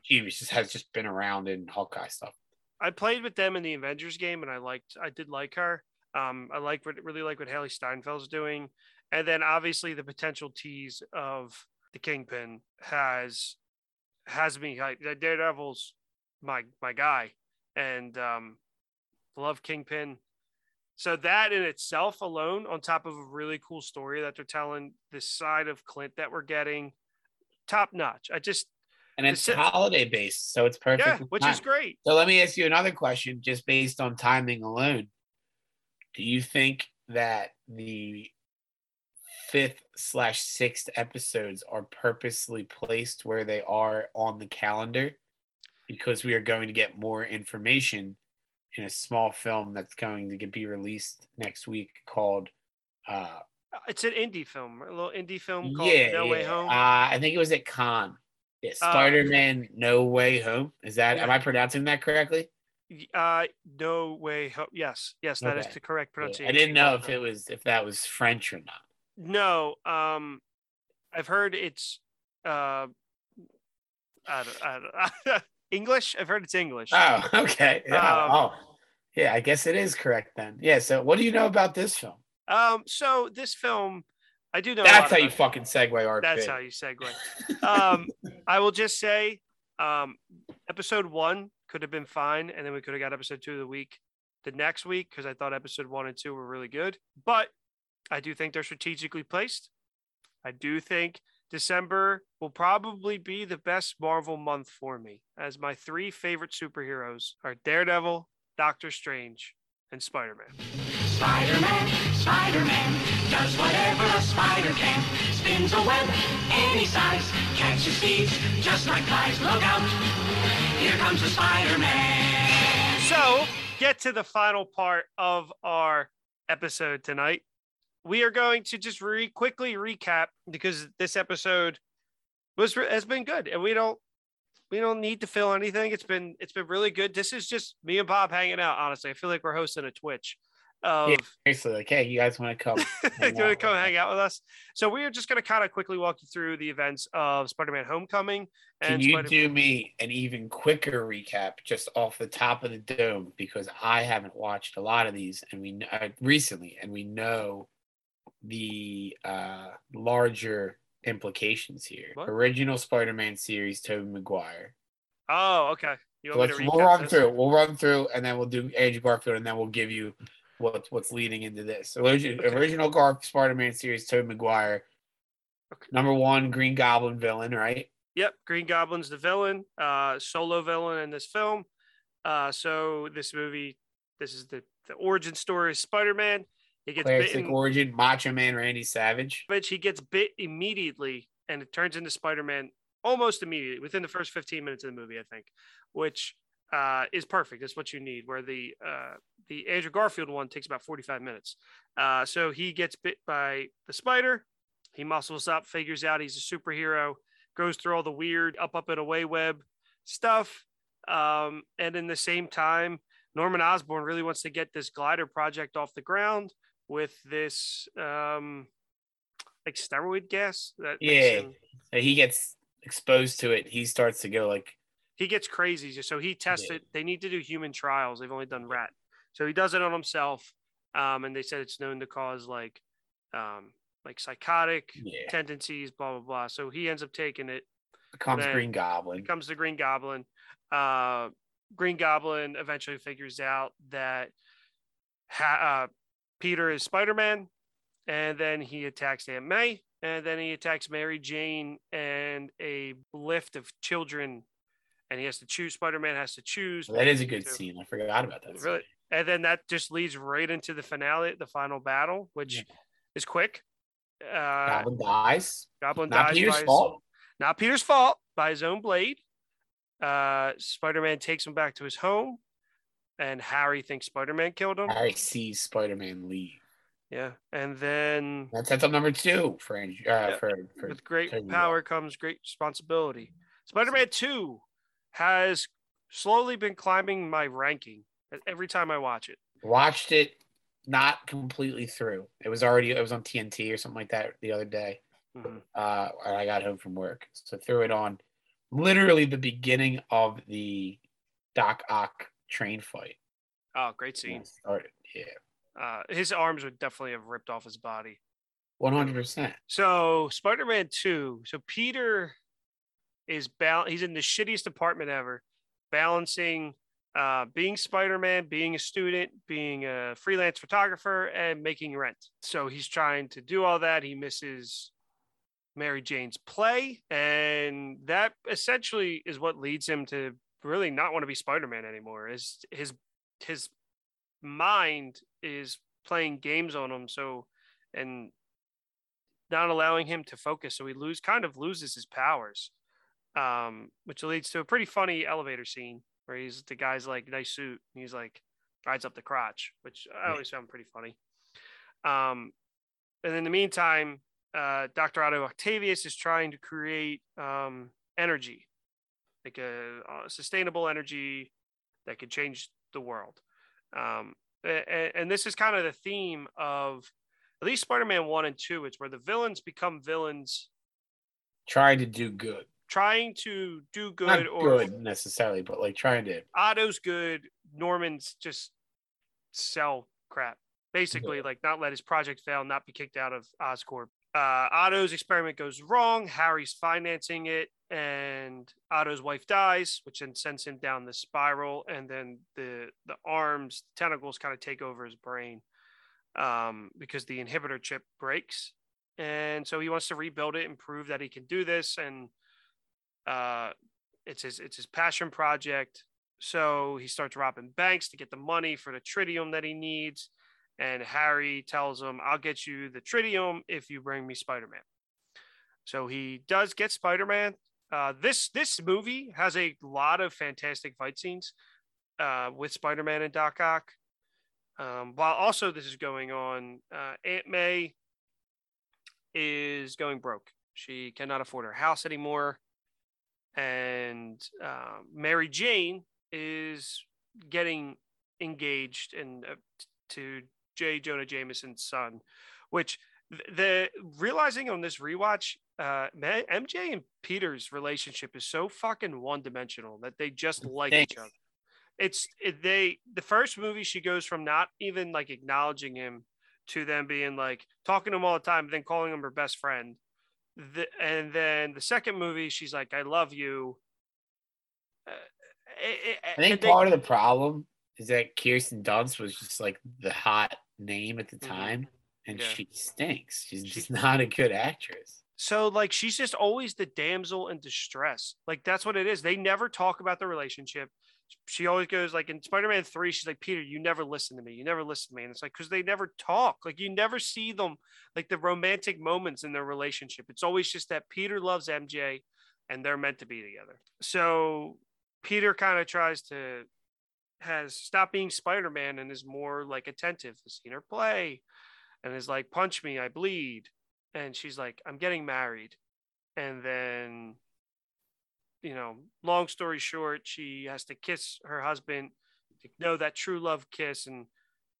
She just has just been around in Hawkeye stuff. I played with them in the Avengers game, and I liked. I did like her. Um, I like what really like what Hailee Steinfeld's doing, and then obviously the potential tease of the Kingpin has has me hyped. Daredevil's my my guy, and um, love Kingpin. So that in itself alone, on top of a really cool story that they're telling, this side of Clint that we're getting, top notch. I just And it's holiday based, so it's perfect. yeah, which is great. So let me ask you another question, just based on timing alone. Do you think that the fifth slash sixth episodes are purposely placed where they are on the calendar because we are going to get more information in a small film that's going to be released next week called uh It's an indie film, a little indie film called yeah, No Way. Home. Uh, I think it was at Con. Yeah, Uh, Spider-Man No Way Home. Is that am I pronouncing that correctly? Uh, no way. Ho- yes, yes, that is Okay. the correct Yeah, pronunciation. I didn't know if Uh, it was if that was French or not. No, um, I've heard it's uh, I don't, I don't, <laughs> English. I've heard it's English. Oh, <laughs> okay. Yeah. Um, oh, yeah. I guess it is correct then. Yeah. So, what do you know about this film? Um, so this film, I do know. That's how you fucking segue RP. That's how you segue. Um, I will just say, um, episode one could have been fine, and then we could have got episode two of the week the next week because I thought episode one and two were really good. But I do think they're strategically placed. I do think December will probably be the best Marvel month for me, as my three favorite superheroes are Daredevil, Doctor Strange, and Spider Man. Spider-Man, Spider-Man does whatever a spider can. Spins a web any size, catches thieves just like flies. Look out, here comes the Spider-Man. So, get to the final part of our episode tonight. We are going to just re- quickly recap because this episode was has been good, and we don't we don't need to fill anything. It's been it's been really good. This is just me and Bob hanging out. Honestly, I feel like we're hosting a Twitch. Of, Yeah, basically, like, hey, you guys want to come? <laughs> hang you want to out come with hang out with us? So we are just going to kind of quickly walk you through the events of Spider-Man: Homecoming. Can you Spider- do me an even quicker recap just off the top of the dome because I haven't watched a lot of these and we uh, recently and we know the uh, larger implications here. What? Original Spider-Man series, Tobey Maguire. Oh, okay. So let's to we'll run this? through. We'll run through and then we'll do Andrew Garfield and then we'll give you what what's leading into this. Original, Okay. original Gar Spider-Man series, Tobey Maguire. Okay. Number one, Green Goblin villain, right? Yep, Green Goblin's the villain, uh, solo villain in this film. Uh, so this movie, this is the the origin story of Spider-Man. He gets Classic bitten. origin, Macho Man Randy Savage. Savage, he gets bit immediately and it turns into Spider-Man almost immediately within the first 15 minutes of the movie, I think, which uh, is perfect. That's what you need. Where the uh, the Andrew Garfield one takes about 45 minutes. Uh, so he gets bit by the spider. He muscles up, figures out he's a superhero, goes through all the weird up, up, and away web stuff. Um, and in the same time, Norman Osborn really wants to get this glider project off the ground with this um, like steroid gas that Yeah. him- he gets exposed to it. He starts to go like, he gets crazy. So he tested. They need to do human trials. They've only done rat. So he does it on himself. Um, and they said it's known to cause like, um, like psychotic yeah, tendencies, blah blah blah. So he ends up taking it. becomes Green Goblin. Becomes the Green Goblin. Uh, Green Goblin eventually figures out that ha- uh, Peter is Spider Man, and then he attacks Aunt May, and then he attacks Mary Jane and a lift of children, and he has to choose. Spider Man has to choose. that is a good to- scene. I forgot about that. Really, scene. and then that just leads right into the finale, the final battle, which Yeah. is quick. Uh, Goblin dies. Goblin Not dies Peter's fault. not Peter's fault by his own blade. Uh, Spider-Man takes him back to his home, and Harry thinks Spider-Man killed him. Harry sees Spider-Man leave. Yeah, and then That sets up number two for. Uh, Yeah. for, for with great power comes great responsibility. Spider-Man Two has slowly been climbing my ranking every time I watch it. watched it not completely through. It was already it was on TNT or something like that the other day. Mhm. Uh, when I got home from work, so threw it on. Literally the beginning of the Doc Ock train fight. Oh, great scene. Started. Yeah, Uh, his arms would definitely have ripped off his body. one hundred percent. So Spider-Man 2. So Peter is bal- he's in the shittiest apartment ever, balancing uh, being Spider-Man, being a student, being a freelance photographer, and making rent. So he's trying to do all that. He misses Mary Jane's play, and that essentially is what leads him to really not want to be Spider-Man anymore. Is his his mind is playing games on him. So and not allowing him to focus. So he lose kind of loses his powers, um, which leads to a pretty funny elevator scene where he's the guy's like nice suit and he's like rides up the crotch, which I always found pretty funny. Um, and in the meantime, uh, Dr. Otto Octavius is trying to create um, energy, like a, uh sustainable energy that could change the world. Um, and, and this is kind of the theme of at least Spider-Man one and two. It's where the villains become villains, Trying to do good. Trying to do good Not or good necessarily, but like trying to. Otto's good. Norman's just sell crap. Basically, Yeah. like not let his project fail, not be kicked out of Oscorp. Uh, Otto's experiment goes wrong. Harry's financing it, and Otto's wife dies, which then sends him down the spiral. And then the the arms tentacles kind of take over his brain um, because the inhibitor chip breaks, and so he wants to rebuild it and prove that he can do this. And uh, it's his it's his passion project. So he starts robbing banks to get the money for the tritium that he needs. and Harry tells him, "I'll get you the tritium if you bring me Spider-Man." So he does get Spider-Man. Uh, this this movie has a lot of fantastic fight scenes uh, with Spider-Man and Doc Ock. Um, while also this is going on, uh, Aunt May is going broke. She cannot afford her house anymore, and uh, Mary Jane is getting engaged and uh, to J. Jonah Jameson's son, which the realizing on this rewatch, uh, MJ and Peter's relationship is so fucking one dimensional that they just like Thanks. each other. It's it, they the first movie she goes from not even like acknowledging him to them being like talking to him all the time, then calling him her best friend. The, and then the second movie, she's like, "I love you." Uh, it- it- I think they- part of the problem is that Kirsten Dunst was just like the hot name at the Mhm. time, and Yeah. she stinks. She's She- just <laughs> not a good actress. So like she's just always the damsel in distress. Like that's what it is. They never talk about the relationship. She always goes like in Spider-Man 3, she's like, Peter, you never listen to me. You never listen to me. And it's like, because they never talk. Like you never see them like the romantic moments in their relationship. It's always just that Peter loves MJ and they're meant to be together. So Peter kind of tries to has stopped being Spider-Man and is more like attentive. Has seen her play and is like, punch me, I bleed and she's like i'm getting married and then you know long story short she has to kiss her husband to know that true love kiss and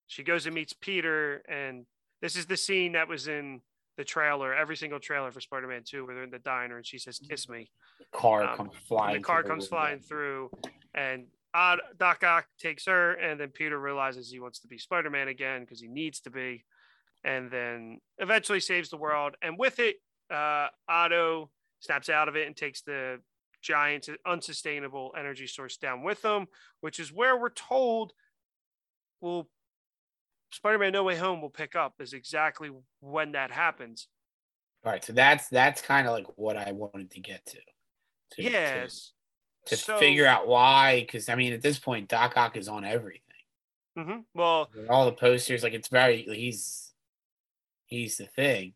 she goes and meets peter and this is the scene that was in the trailer every single trailer for spider-man 2 where they're in the diner and she says kiss me The car Um, comes flying. the car comes flying through and Odd, Doc Ock takes her, and then Peter realizes he wants to be Spider Man again because he needs to be, and then eventually saves the world. And with it, uh, Otto snaps out of it and takes the giant, unsustainable energy source down with them, which is where we're told will Spider Man No Way Home will pick up, is exactly when that happens. All right, so that's that's kind of like what I wanted to get to. to- to- yes. To, So- figure out why, because I mean, at this point, Doc Ock is on everything. hmm Well, With all the posters, like it's very he's he's the thing.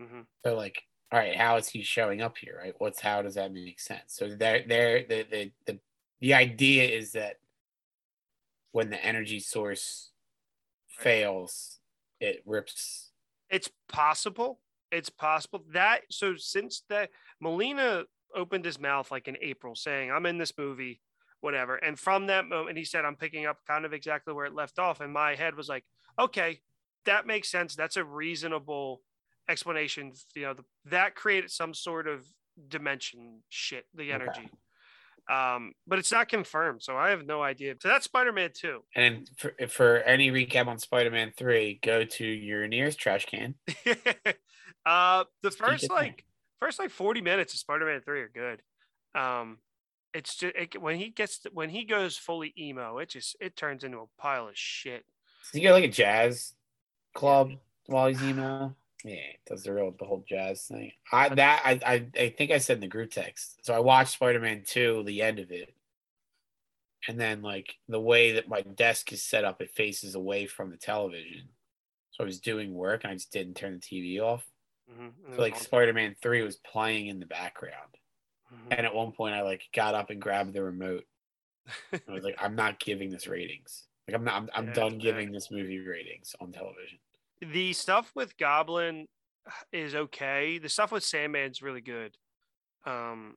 mhm. So like, all right, how is he showing up here? Right? What's how does that make sense? So there, there, the the the the idea is that when the energy source Right. fails, it rips. it's possible. It's possible that so since that Molina opened his mouth like in April saying, I'm in this movie, whatever. And from that moment, he said, I'm picking up kind of exactly where it left off. And my head was like, okay, that makes sense. That's a reasonable explanation. You know, the, that created some sort of dimension shit, the Okay. energy. Um, but it's not confirmed, so I have no idea. So that's Spider-Man 2. And for, for any recap on Spider-Man Three, go to your nearest trash can. <laughs> uh the first like first like 40 minutes of spider-man 3 are good um it's just it, when he gets to, when he goes fully emo it just it turns into a pile of shit Does he go like a jazz club while he's emo? Yeah, does the real the whole jazz thing. I that I I, I think I said in the group text. So I watched Spider Man two, the end of it, and then like the way that my desk is set up, it faces away from the television. So I was doing work and I just didn't turn the TV off. Mhm, So like Spider Man three was playing in the background, Mhm. and at one point I like got up and grabbed the remote. I was like, <laughs> I'm not giving this ratings. Like I'm not. I'm, I'm Yeah, done giving this movie ratings on television. The stuff with goblin is okay the stuff with sandman's really good um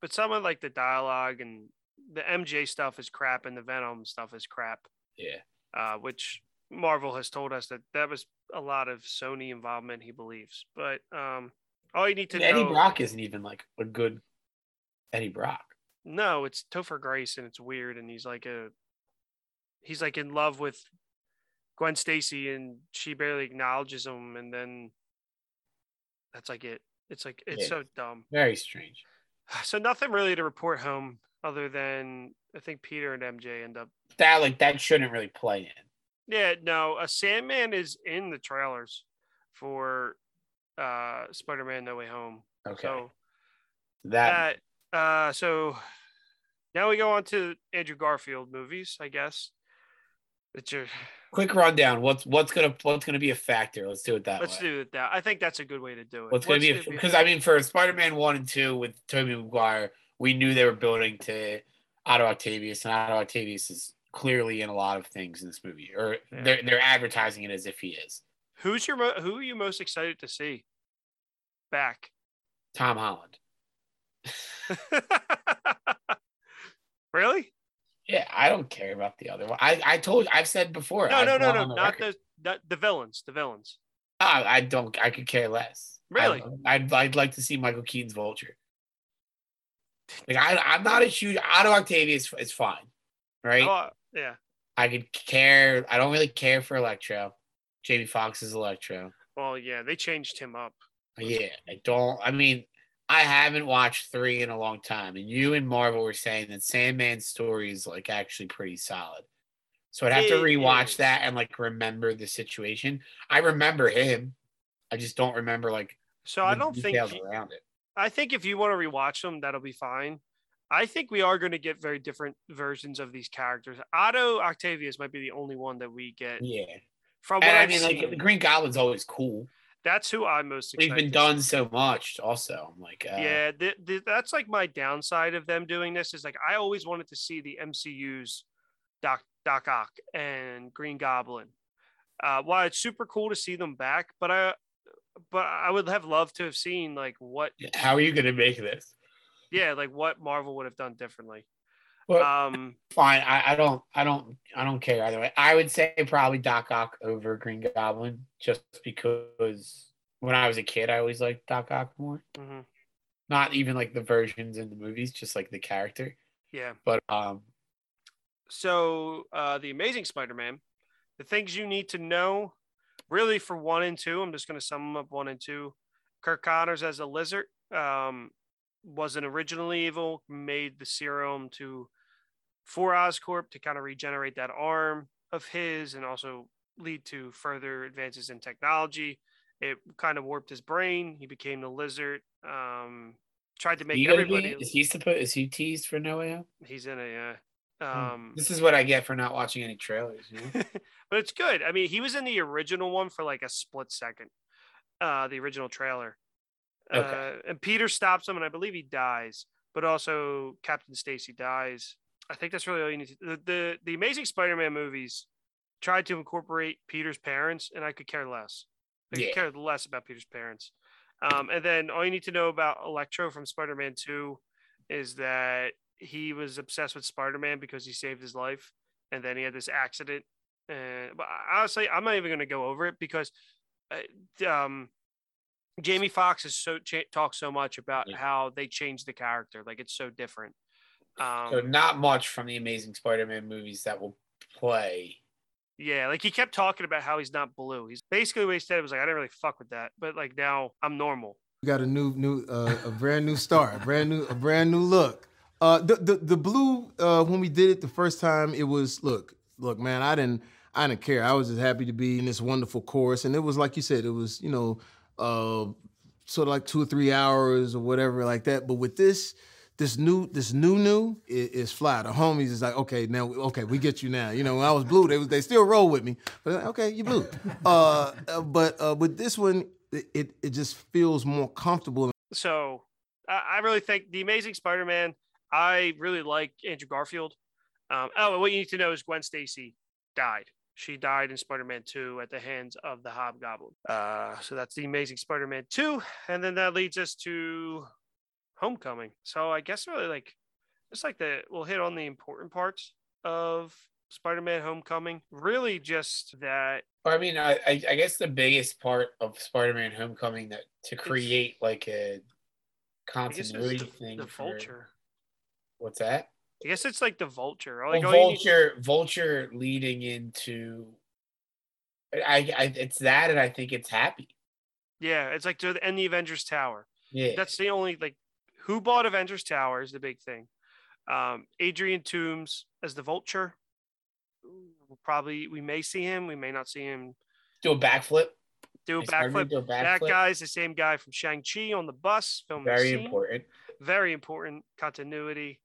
but some of like the dialogue and the mj stuff is crap and the venom stuff is crap Yeah. uh, which Marvel has told us that that was a lot of Sony involvement, he believes. But um, all you need to And Eddie Brock isn't even like a good Eddie Brock. no, it's Topher Grace, and it's weird, and he's like a, he's like in love with Gwen Stacy, and she barely acknowledges him, and then that's like it. It's like it's Yeah. so dumb. Very strange. <sighs> So nothing really to report home other than I think Peter and MJ end up That like that shouldn't really play in. Yeah, no, a Sandman is in the trailers for uh Spider-Man No Way Home. Okay. So that that uh so now we go on to Andrew Garfield movies, I guess. Are Quick rundown. What's what's gonna what's gonna be a factor? Let's do it that Let's way. do it that. I think that's a good way to do it. What's gonna be because I mean for Spider-Man one and two with Tobey Maguire, we knew they were building to Otto Octavius, and Otto Octavius is clearly in a lot of things in this movie, or Yeah. they're they're advertising it as if he is. who's your mo- who are you most excited to see back? Tom Holland. <laughs> really? Yeah, I don't care about the other one. I I told I've said before. No, I've no, no, no, the not record. the not the villains. The villains. I, I don't. I could care less. Really? I, I'd I'd like to see Michael Keaton's Vulture. Like I, I'm not a huge Otto Octavius is fine, right? Oh, yeah. I could care. I don't really care for Electro. Jamie Foxx is Electro. Well, yeah, they changed him up. Yeah, I don't. I mean, I haven't watched three in a long time, and you and Marvel were saying that Sandman's story is like actually pretty solid. So I'd have to rewatch that and like remember the situation. I remember him. I just don't remember like So I don't think details around it. I think if you want to rewatch them, that'll be fine. I think we are going to get very different versions of these characters. Otto Octavius might be the only one that we get Yeah, from what and I mean, like seen. the Green Goblin's always cool. That's who I'm most excited. been to see. done so much. Also, I'm like, uh, yeah, th- th- that's like my downside of them doing this is like I always wanted to see the MCU's Doc Doc Ock and Green Goblin. Uh, while it's super cool to see them back, but I but I would have loved to have seen like what How are you gonna make this? yeah like what Marvel would have done differently. Well, Um, fine. I, I don't. I don't. I don't care either way. I would say probably Doc Ock over Green Goblin, just because when I was a kid, I always liked Doc Ock more. mhm, Not even like the versions in the movies, just like the character. yeah. But um, So uh, the Amazing Spider-Man, the things you need to know, really for one and two. I'm just going to sum up one and two. Curt Connors as a lizard um, wasn't originally evil. Made the serum to for Oscorp to kind of regenerate that arm of his, and also lead to further advances in technology. It kind of warped his brain. He became the lizard. Um, tried to make you everybody. be, is he supposed? Is he teased for No Way Home? He's in it, yeah. Hmm. Um, this is what I get for not watching any trailers. You know? <laughs> but it's good. I mean, he was in the original one for like a split second, uh, the original trailer. Okay. Uh, and Peter stops him, and I believe he dies. But also Captain Stacy dies. I think that's really all you need. To, the, the the Amazing Spider-Man movies tried to incorporate Peter's parents, and I could care less. I Yeah. could care less about Peter's parents. Um, and then all you need to know about Electro from Spider-Man Two is that he was obsessed with Spider-Man because he saved his life, and then he had this accident. And but honestly, I'm not even going to go over it because, uh, um, Jamie Foxx has so cha- talked so much about Yeah. how they changed the character, like it's so different. Um, so not much from the Amazing Spider-Man movies that will play. Yeah, like he kept talking about how he's not blue. He's basically what he said was like, I didn't really fuck with that, but like now I'm normal. We got a new, new, uh, a brand new start, a brand new, a brand new look. Uh, the the the blue uh, when we did it the first time, it was look, look, man, I didn't, I didn't care. I was just happy to be in this wonderful chorus, and it was like you said, it was you know, uh, sort of like two or three hours or whatever like that. But with this, this new, this new new is, is fly. The homies is like, okay, now, okay, we get you now. You know, when I was blue, they was they still roll with me, but like, okay, you blue. <laughs> Uh, uh, but uh, with this one, it, it just feels more comfortable. So I, really think the Amazing Spider-Man. I really like Andrew Garfield. Um, oh, what you need to know is Gwen Stacy died. She died in Spider-Man 2 at the hands of the Hobgoblin. Uh, so that's the Amazing Spider-Man 2, and then that leads us to Homecoming. So I guess really like it's like the we'll hit on the important parts of Spider-Man Homecoming. Really, just that I mean, I, I I guess the biggest part of Spider-Man: Homecoming that to create like a continuity the, thing. the for- Vulture. What's that? I guess it's like the Vulture. Well, Like need- Vulture, Vulture leading into. I, I, it's that, and I think it's Happy. yeah, it's like to the end the Avengers Tower. Yeah, That's the only like who bought Avengers Tower is the big thing. Um, Adrian Toombs as the Vulture. We'll probably we may see him, we may not see him do a backflip. do a backflip. Do a That backflip. guy's the same guy from Shang Chi on the bus the very important. very important continuity.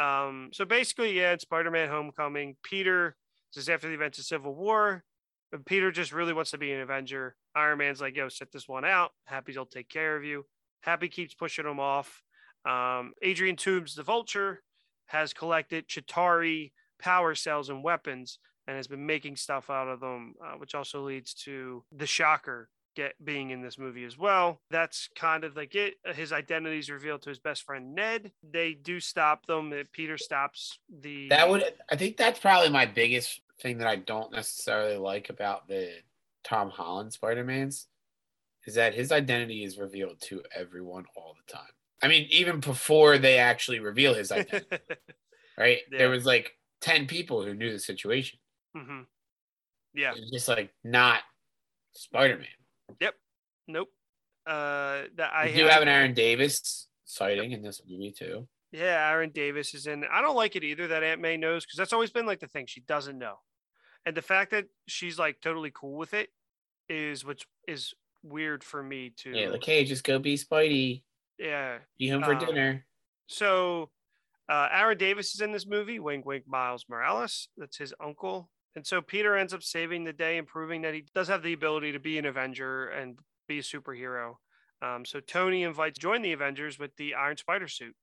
Um, so basically, yeah, it's Spider-Man: Homecoming. Peter This is after the events of Civil War. But Peter just really wants to be an Avenger. Iron Man's like, yo, set this one out. Happy he'll take care of you. Happy keeps pushing him off. Um, Adrian Toombs, the Vulture, has collected Chitauri power cells and weapons and has been making stuff out of them, uh, which also leads to the Shocker get being in this movie as well. That's kind of like it. His identity is revealed to his best friend Ned. They do stop them. Peter stops the. That would, I think, that's probably my biggest thing that I don't necessarily like about the Tom Holland Spider Mans is that his identity is revealed to everyone all the time. I mean, even before they actually reveal his identity, <laughs> right? Yeah. There was like ten people who knew the situation. hmm Yeah. It's just like not Spider Man. Nope. Uh, that I I do have an Aaron Davis sighting in this movie too. Yeah, Aaron Davis is in. I don't like it either that Aunt May knows because that's always been like the thing. She doesn't know, and the fact that she's like totally cool with it is which is weird for me to. Yeah, like hey, just go be Spidey. yeah. Be home for Uh, dinner. So, uh, Aaron Davis is in this movie. Wink, wink. Miles Morales. That's his uncle. And so Peter ends up saving the day and proving that he does have the ability to be an Avenger and be a superhero. Um, so Tony invites to join the Avengers with the Iron Spider suit.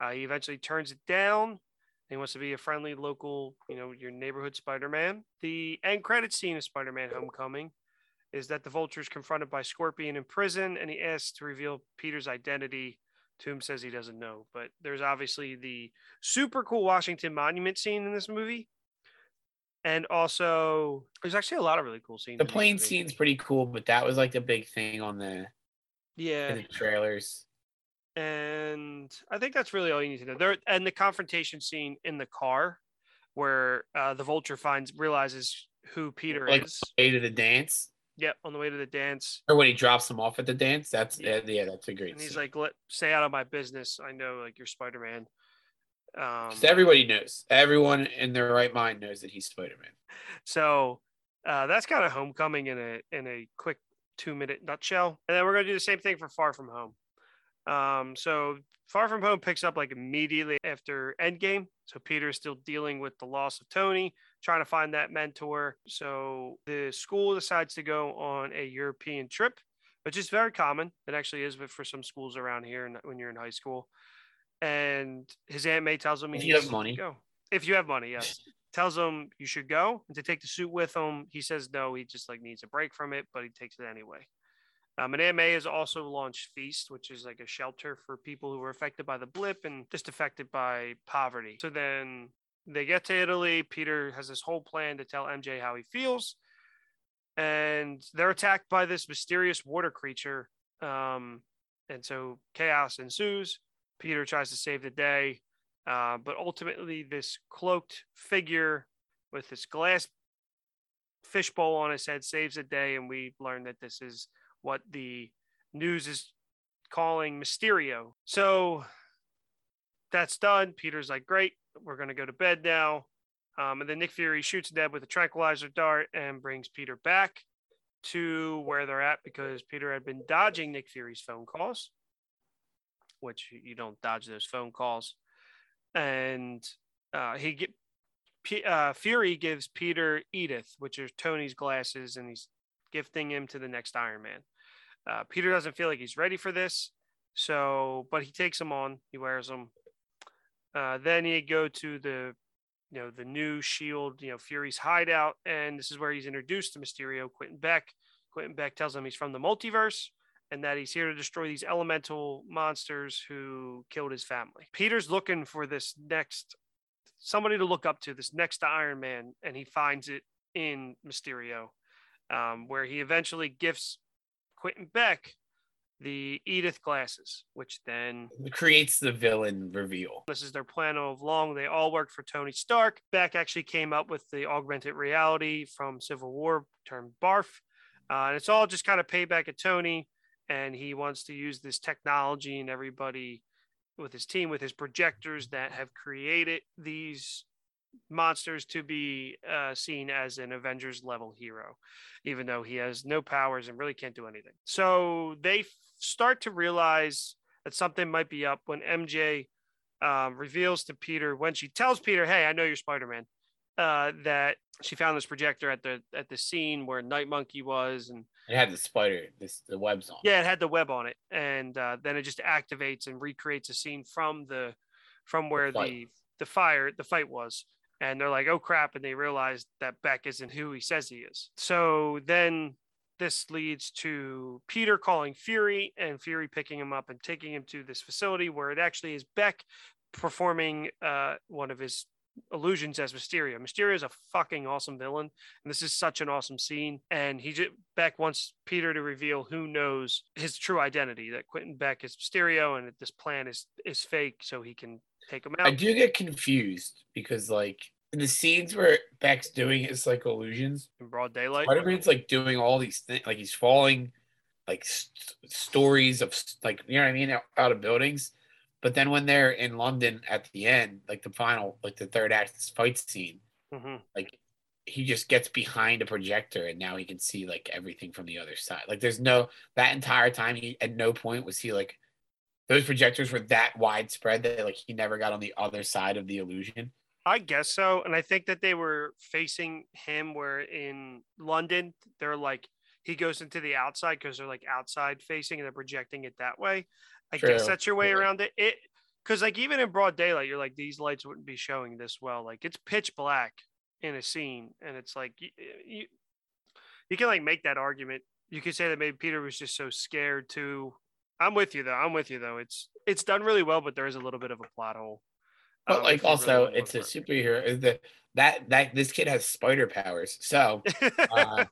Uh, he eventually turns it down. He wants to be a friendly local, you know, your neighborhood Spider-Man. The end credit scene of Spider-Man: Homecoming is that the Vulture is confronted by Scorpion in prison, and he asks to reveal Peter's identity. Toomes says he doesn't know, but there's obviously the super cool Washington Monument scene in this movie, and also there's actually a lot of really cool scenes. The plane movie. scene's pretty cool, but that was like the big thing on the, yeah, the trailers. and I think that's really all you need to know. There and the confrontation scene in the car, where uh, the Vulture finds realizes who Peter Like is. way to the dance, Yep, on the way to the dance, or when he drops him off at the dance. That's Yeah. yeah, yeah that's a great. and he's scene. like, "Let stay out of my business. I know, like you're Spider Man." Um, everybody knows. Everyone in their right mind knows that he's Spider Man. So uh, that's kind of homecoming in a in a quick two minute nutshell. And then we're gonna do the same thing for Far From Home. Um, so Far From Home picks up like immediately after Endgame. So Peter's still dealing with the loss of Tony, trying to find that mentor. So the school decides to go on a European trip, which is very common. It actually is but for some schools around here when you're in high school. And his Aunt May tells him he If you have money. go. If you have money, yes <laughs> tells him you should go and to take the suit with him. He says no, he just like needs a break from it, but he takes it anyway. Um, and AMA has also launched Feast, which is like a shelter for people who were affected by the blip and just affected by poverty. So then they get to Italy. Peter has this whole plan to tell MJ how he feels, and they're attacked by this mysterious water creature. Um, and so chaos ensues. Peter tries to save the day. Uh, but ultimately, this cloaked figure with this glass fishbowl on his head saves the day, and we learn that this is what the news is calling Mysterio. So that's done. Peter's like, "Great, we're gonna go to bed now." Um, and then Nick Fury shoots Ned with a tranquilizer dart and brings Peter back to where they're at because Peter had been dodging Nick Fury's phone calls, which you don't dodge those phone calls and uh, he get P- uh, Fury gives Peter Edith, which are Tony's glasses, and he's gifting him to the next Iron Man. Uh, Peter doesn't feel like he's ready for this, so but he takes them on. He wears them. Uh, then he go to the, you know, the new Shield, you know, Fury's hideout, and this is where he's introduced to Mysterio, Quentin Beck. Quentin Beck tells him he's from the multiverse and that he's here to destroy these elemental monsters who killed his family. Peter's looking for this next somebody to look up to, this next Iron Man, and he finds it in Mysterio, um, where he eventually gifts Quentin Beck the Edith glasses, which then creates the villain reveal. this is their plan all along. They all worked for Tony Stark. Beck actually came up with the augmented reality from Civil War termed BARF. Uh, and it's all just kind of payback at Tony. And he wants to use this technology and everybody with his team, with his projectors that have created these monsters to be uh, seen as an Avengers level hero, even though he has no powers and really can't do anything. So they f- start to realize that something might be up when MJ um, reveals to Peter when she tells Peter, "Hey, I know you're Spider Man." Uh, that she found this projector at the at the scene where Night Monkey was, and It had the spider, this the webs on. yeah, it had the web on it, and uh, then it just activates and recreates a scene from the from where the fight. the, fire the fight was, and they're like, oh crap, and they realize that Beck isn't who he says he is. So then this leads to Peter calling Fury and Fury picking him up and taking him to this facility where it actually is Beck performing uh, one of his illusions as Mysterio. Mysterio is a fucking awesome villain, and this is such an awesome scene. And he just Beck wants Peter to reveal who knows his true identity. That Quentin Beck is Mysterio, and that this plan is is fake, so he can take him out. I do get confused because like in the scenes where Beck's doing his like illusions, in broad daylight. Spider-Man's like doing all these things, like he's falling, like st- stories of like you know what I mean, out, out of buildings. But then when they're in London at the end, like the final, like the third act this fight scene, hmm like he just gets behind a projector and now he can see like everything from the other side. Like there's no that entire time he at no point was he like those projectors were that widespread that like he never got on the other side of the illusion. I guess so. And I think that they were facing him where in London, they're like, he goes into the outside because they're like outside facing and they're projecting it that way. I guess that's your way true. around it. It because like even in broad daylight, you're like these lights wouldn't be showing this well. Like it's pitch black in a scene, and it's like you you, you can like make that argument. You could say that maybe Peter was just so scared to. I'm with you though. I'm with you though. It's it's done really well, but there is a little bit of a plot hole. But don't like also really it's a superhero. is The that that this kid has spider powers. So <laughs> uh,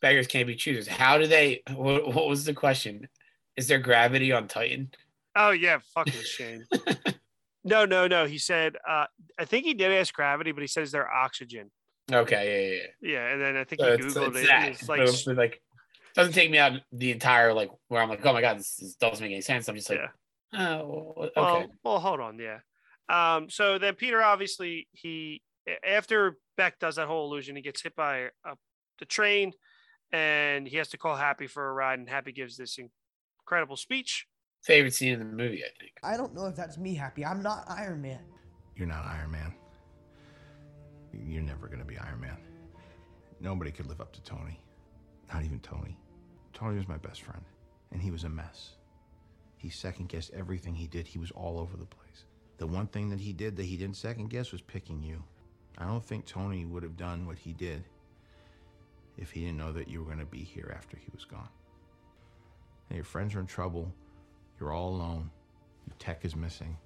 beggars can't be choosers. How do they what, what was the question? Is there gravity on Titan? Oh yeah, fucking shame. <laughs> no, no, no. He said, uh, I think he did ask gravity, but he says they're oxygen. Okay, yeah, yeah, yeah. Yeah, and then I think So he it's, googled it's it. that. It's like, it's like doesn't take me out the entire like where I'm like, oh my god, this, this doesn't make any sense. I'm just like, yeah. oh, okay. Well, well, hold on. Yeah. Um. So then Peter obviously he after Beck does that whole illusion, he gets hit by uh, the train, and he has to call Happy for a ride, and Happy gives this incredible speech. Favorite scene in the movie, I think. I don't know if that's me happy. I'm not Iron Man. You're not Iron Man. You're never going to be Iron Man. Nobody could live up to Tony. Not even Tony. Tony was my best friend, and he was a mess. He second guessed everything he did. He was all over the place. The one thing that he did that he didn't second guess was picking you. I don't think Tony would have done what he did if he didn't know that you were going to be here after he was gone. And your friends are in trouble. You're all alone. Your tech is missing.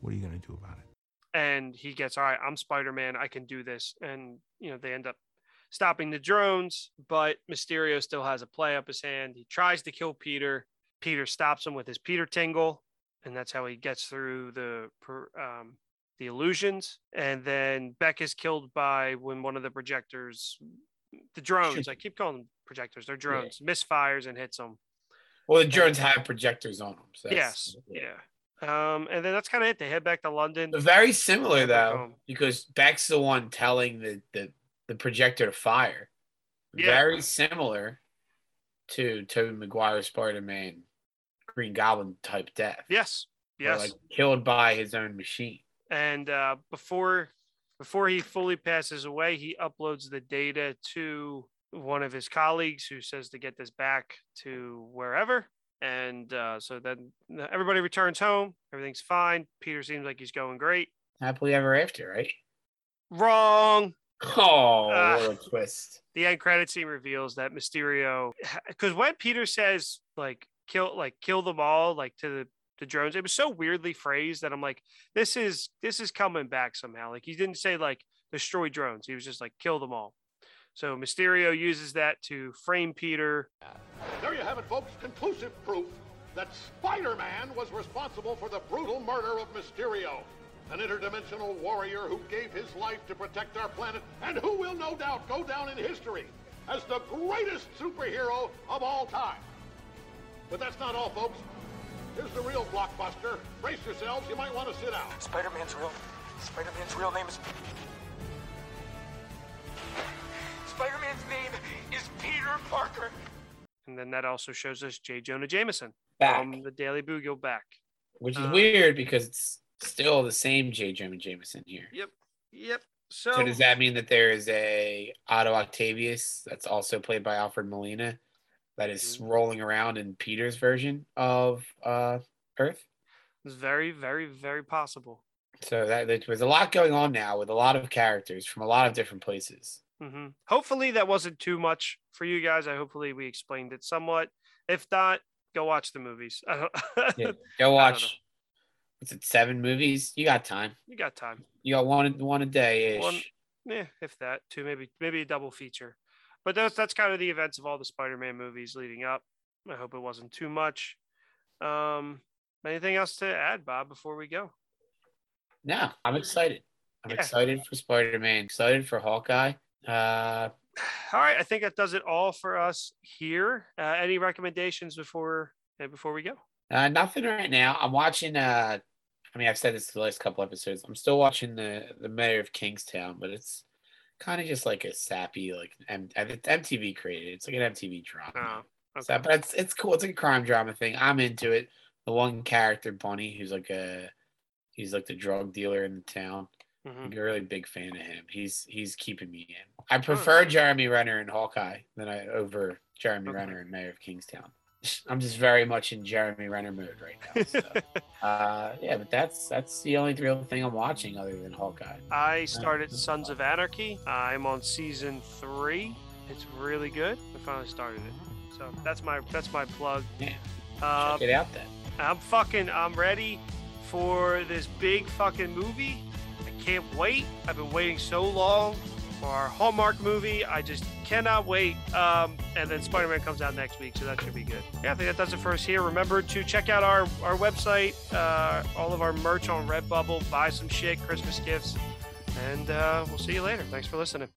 What are you going to do about it? and he gets all right i'm spider-man i can do this and you know they end up stopping the drones but mysterio still has a play up his hand he tries to kill peter peter stops him with his peter tingle and that's how he gets through the um, the illusions and then beck is killed by when one of the projectors the drones i keep calling them projectors they're drones misfires and hits them Well, the drones have projectors on them. So yes yeah um, and then that's kind of it they head back to london Very similar though, because Beck's the one telling the, the, the projector to fire. Yeah. Very similar to Tobey Maguire Spider-Man Green Goblin type death. yes yes Like killed by his own machine. and uh, before before he fully passes away, he uploads the data to one of his colleagues who says to get this back to wherever. And uh, so then everybody returns home. Everything's fine. Peter seems like he's going great. Happily ever after, right? Wrong. Oh, a twist. The end credit scene reveals that Mysterio, because when Peter says like kill like kill them all like to the the drones, it was so weirdly phrased that I'm like, this is this is coming back somehow. Like he didn't say like destroy drones. He was just like kill them all. So Mysterio uses that to frame Peter. There you have it, folks. Conclusive proof that Spider-Man was responsible for the brutal murder of Mysterio, an interdimensional warrior who gave his life to protect our planet and who will no doubt go down in history as the greatest superhero of all time. But that's not all, folks. Here's the real blockbuster. Brace yourselves. You might want to sit down. Spider-Man's real. Spider-Man's real name is. Spider-Man's name is Peter Parker. And then that also shows us J. Jonah Jameson Back. from the Daily Bugle back. Which is uh, weird because it's still the same J. Jonah Jameson here. Yep. Yep. So, So does that mean that there is a Otto Octavius that's also played by Alfred Molina that is Mhm. rolling around in Peter's version of uh, Earth? it's very, very, very possible. So that that- there's a lot going on now with a lot of characters from a lot of different places. Hmm Hopefully that wasn't too much for you guys. I hopefully we explained it somewhat. If not, go watch the movies. Yeah, <laughs> go I don't know. watch. What's it? Seven movies? You got time. you got time. You got one one a day ish. Yeah, if that, two, maybe, maybe a double feature. But that's that's kind of the events of all the Spider-Man movies leading up. I hope it wasn't too much. Um, anything else to add, Bob, before we go? No, I'm excited. I'm Yeah. excited for Spider Man. Excited for Hawkeye. Uh, All right, I think that does it all for us here. Uh, any recommendations before uh, before we go? uh, nothing right now. I'm watching. Uh, I mean, I've said this the last couple episodes. I'm still watching the the Mayor of Kingstown, but it's kind of just like a sappy, like M- it's MTV created. It's like an MTV drama. Oh, So, but it's it's cool. It's like a crime drama thing. I'm into it. The one character, Bunny, who's like a he's like the drug dealer in the town. Mhm. I'm a really big fan of him. He's he's keeping me in. I prefer Jeremy Renner in Hawkeye than I over Jeremy Okay. Renner in Mayor of Kingstown. <laughs> I'm just very much in Jeremy Renner mood right now. So. <laughs> uh, yeah, but that's that's the only real thing I'm watching other than Hawkeye. I started Sons of Anarchy. I'm on season three. It's really good. I finally started it. So that's my that's my plug. Yeah. Um, Check it out then. I'm fucking I'm ready for this big fucking movie. Can't wait. I've been waiting so long for our Hallmark movie. I just cannot wait. Um, and then Spider-Man comes out next week, so that should be good. Yeah, I think that does it for us here. Remember to check out our our website, uh, all of our merch on Redbubble. Buy some shit, Christmas gifts, and uh, we'll see you later. Thanks for listening.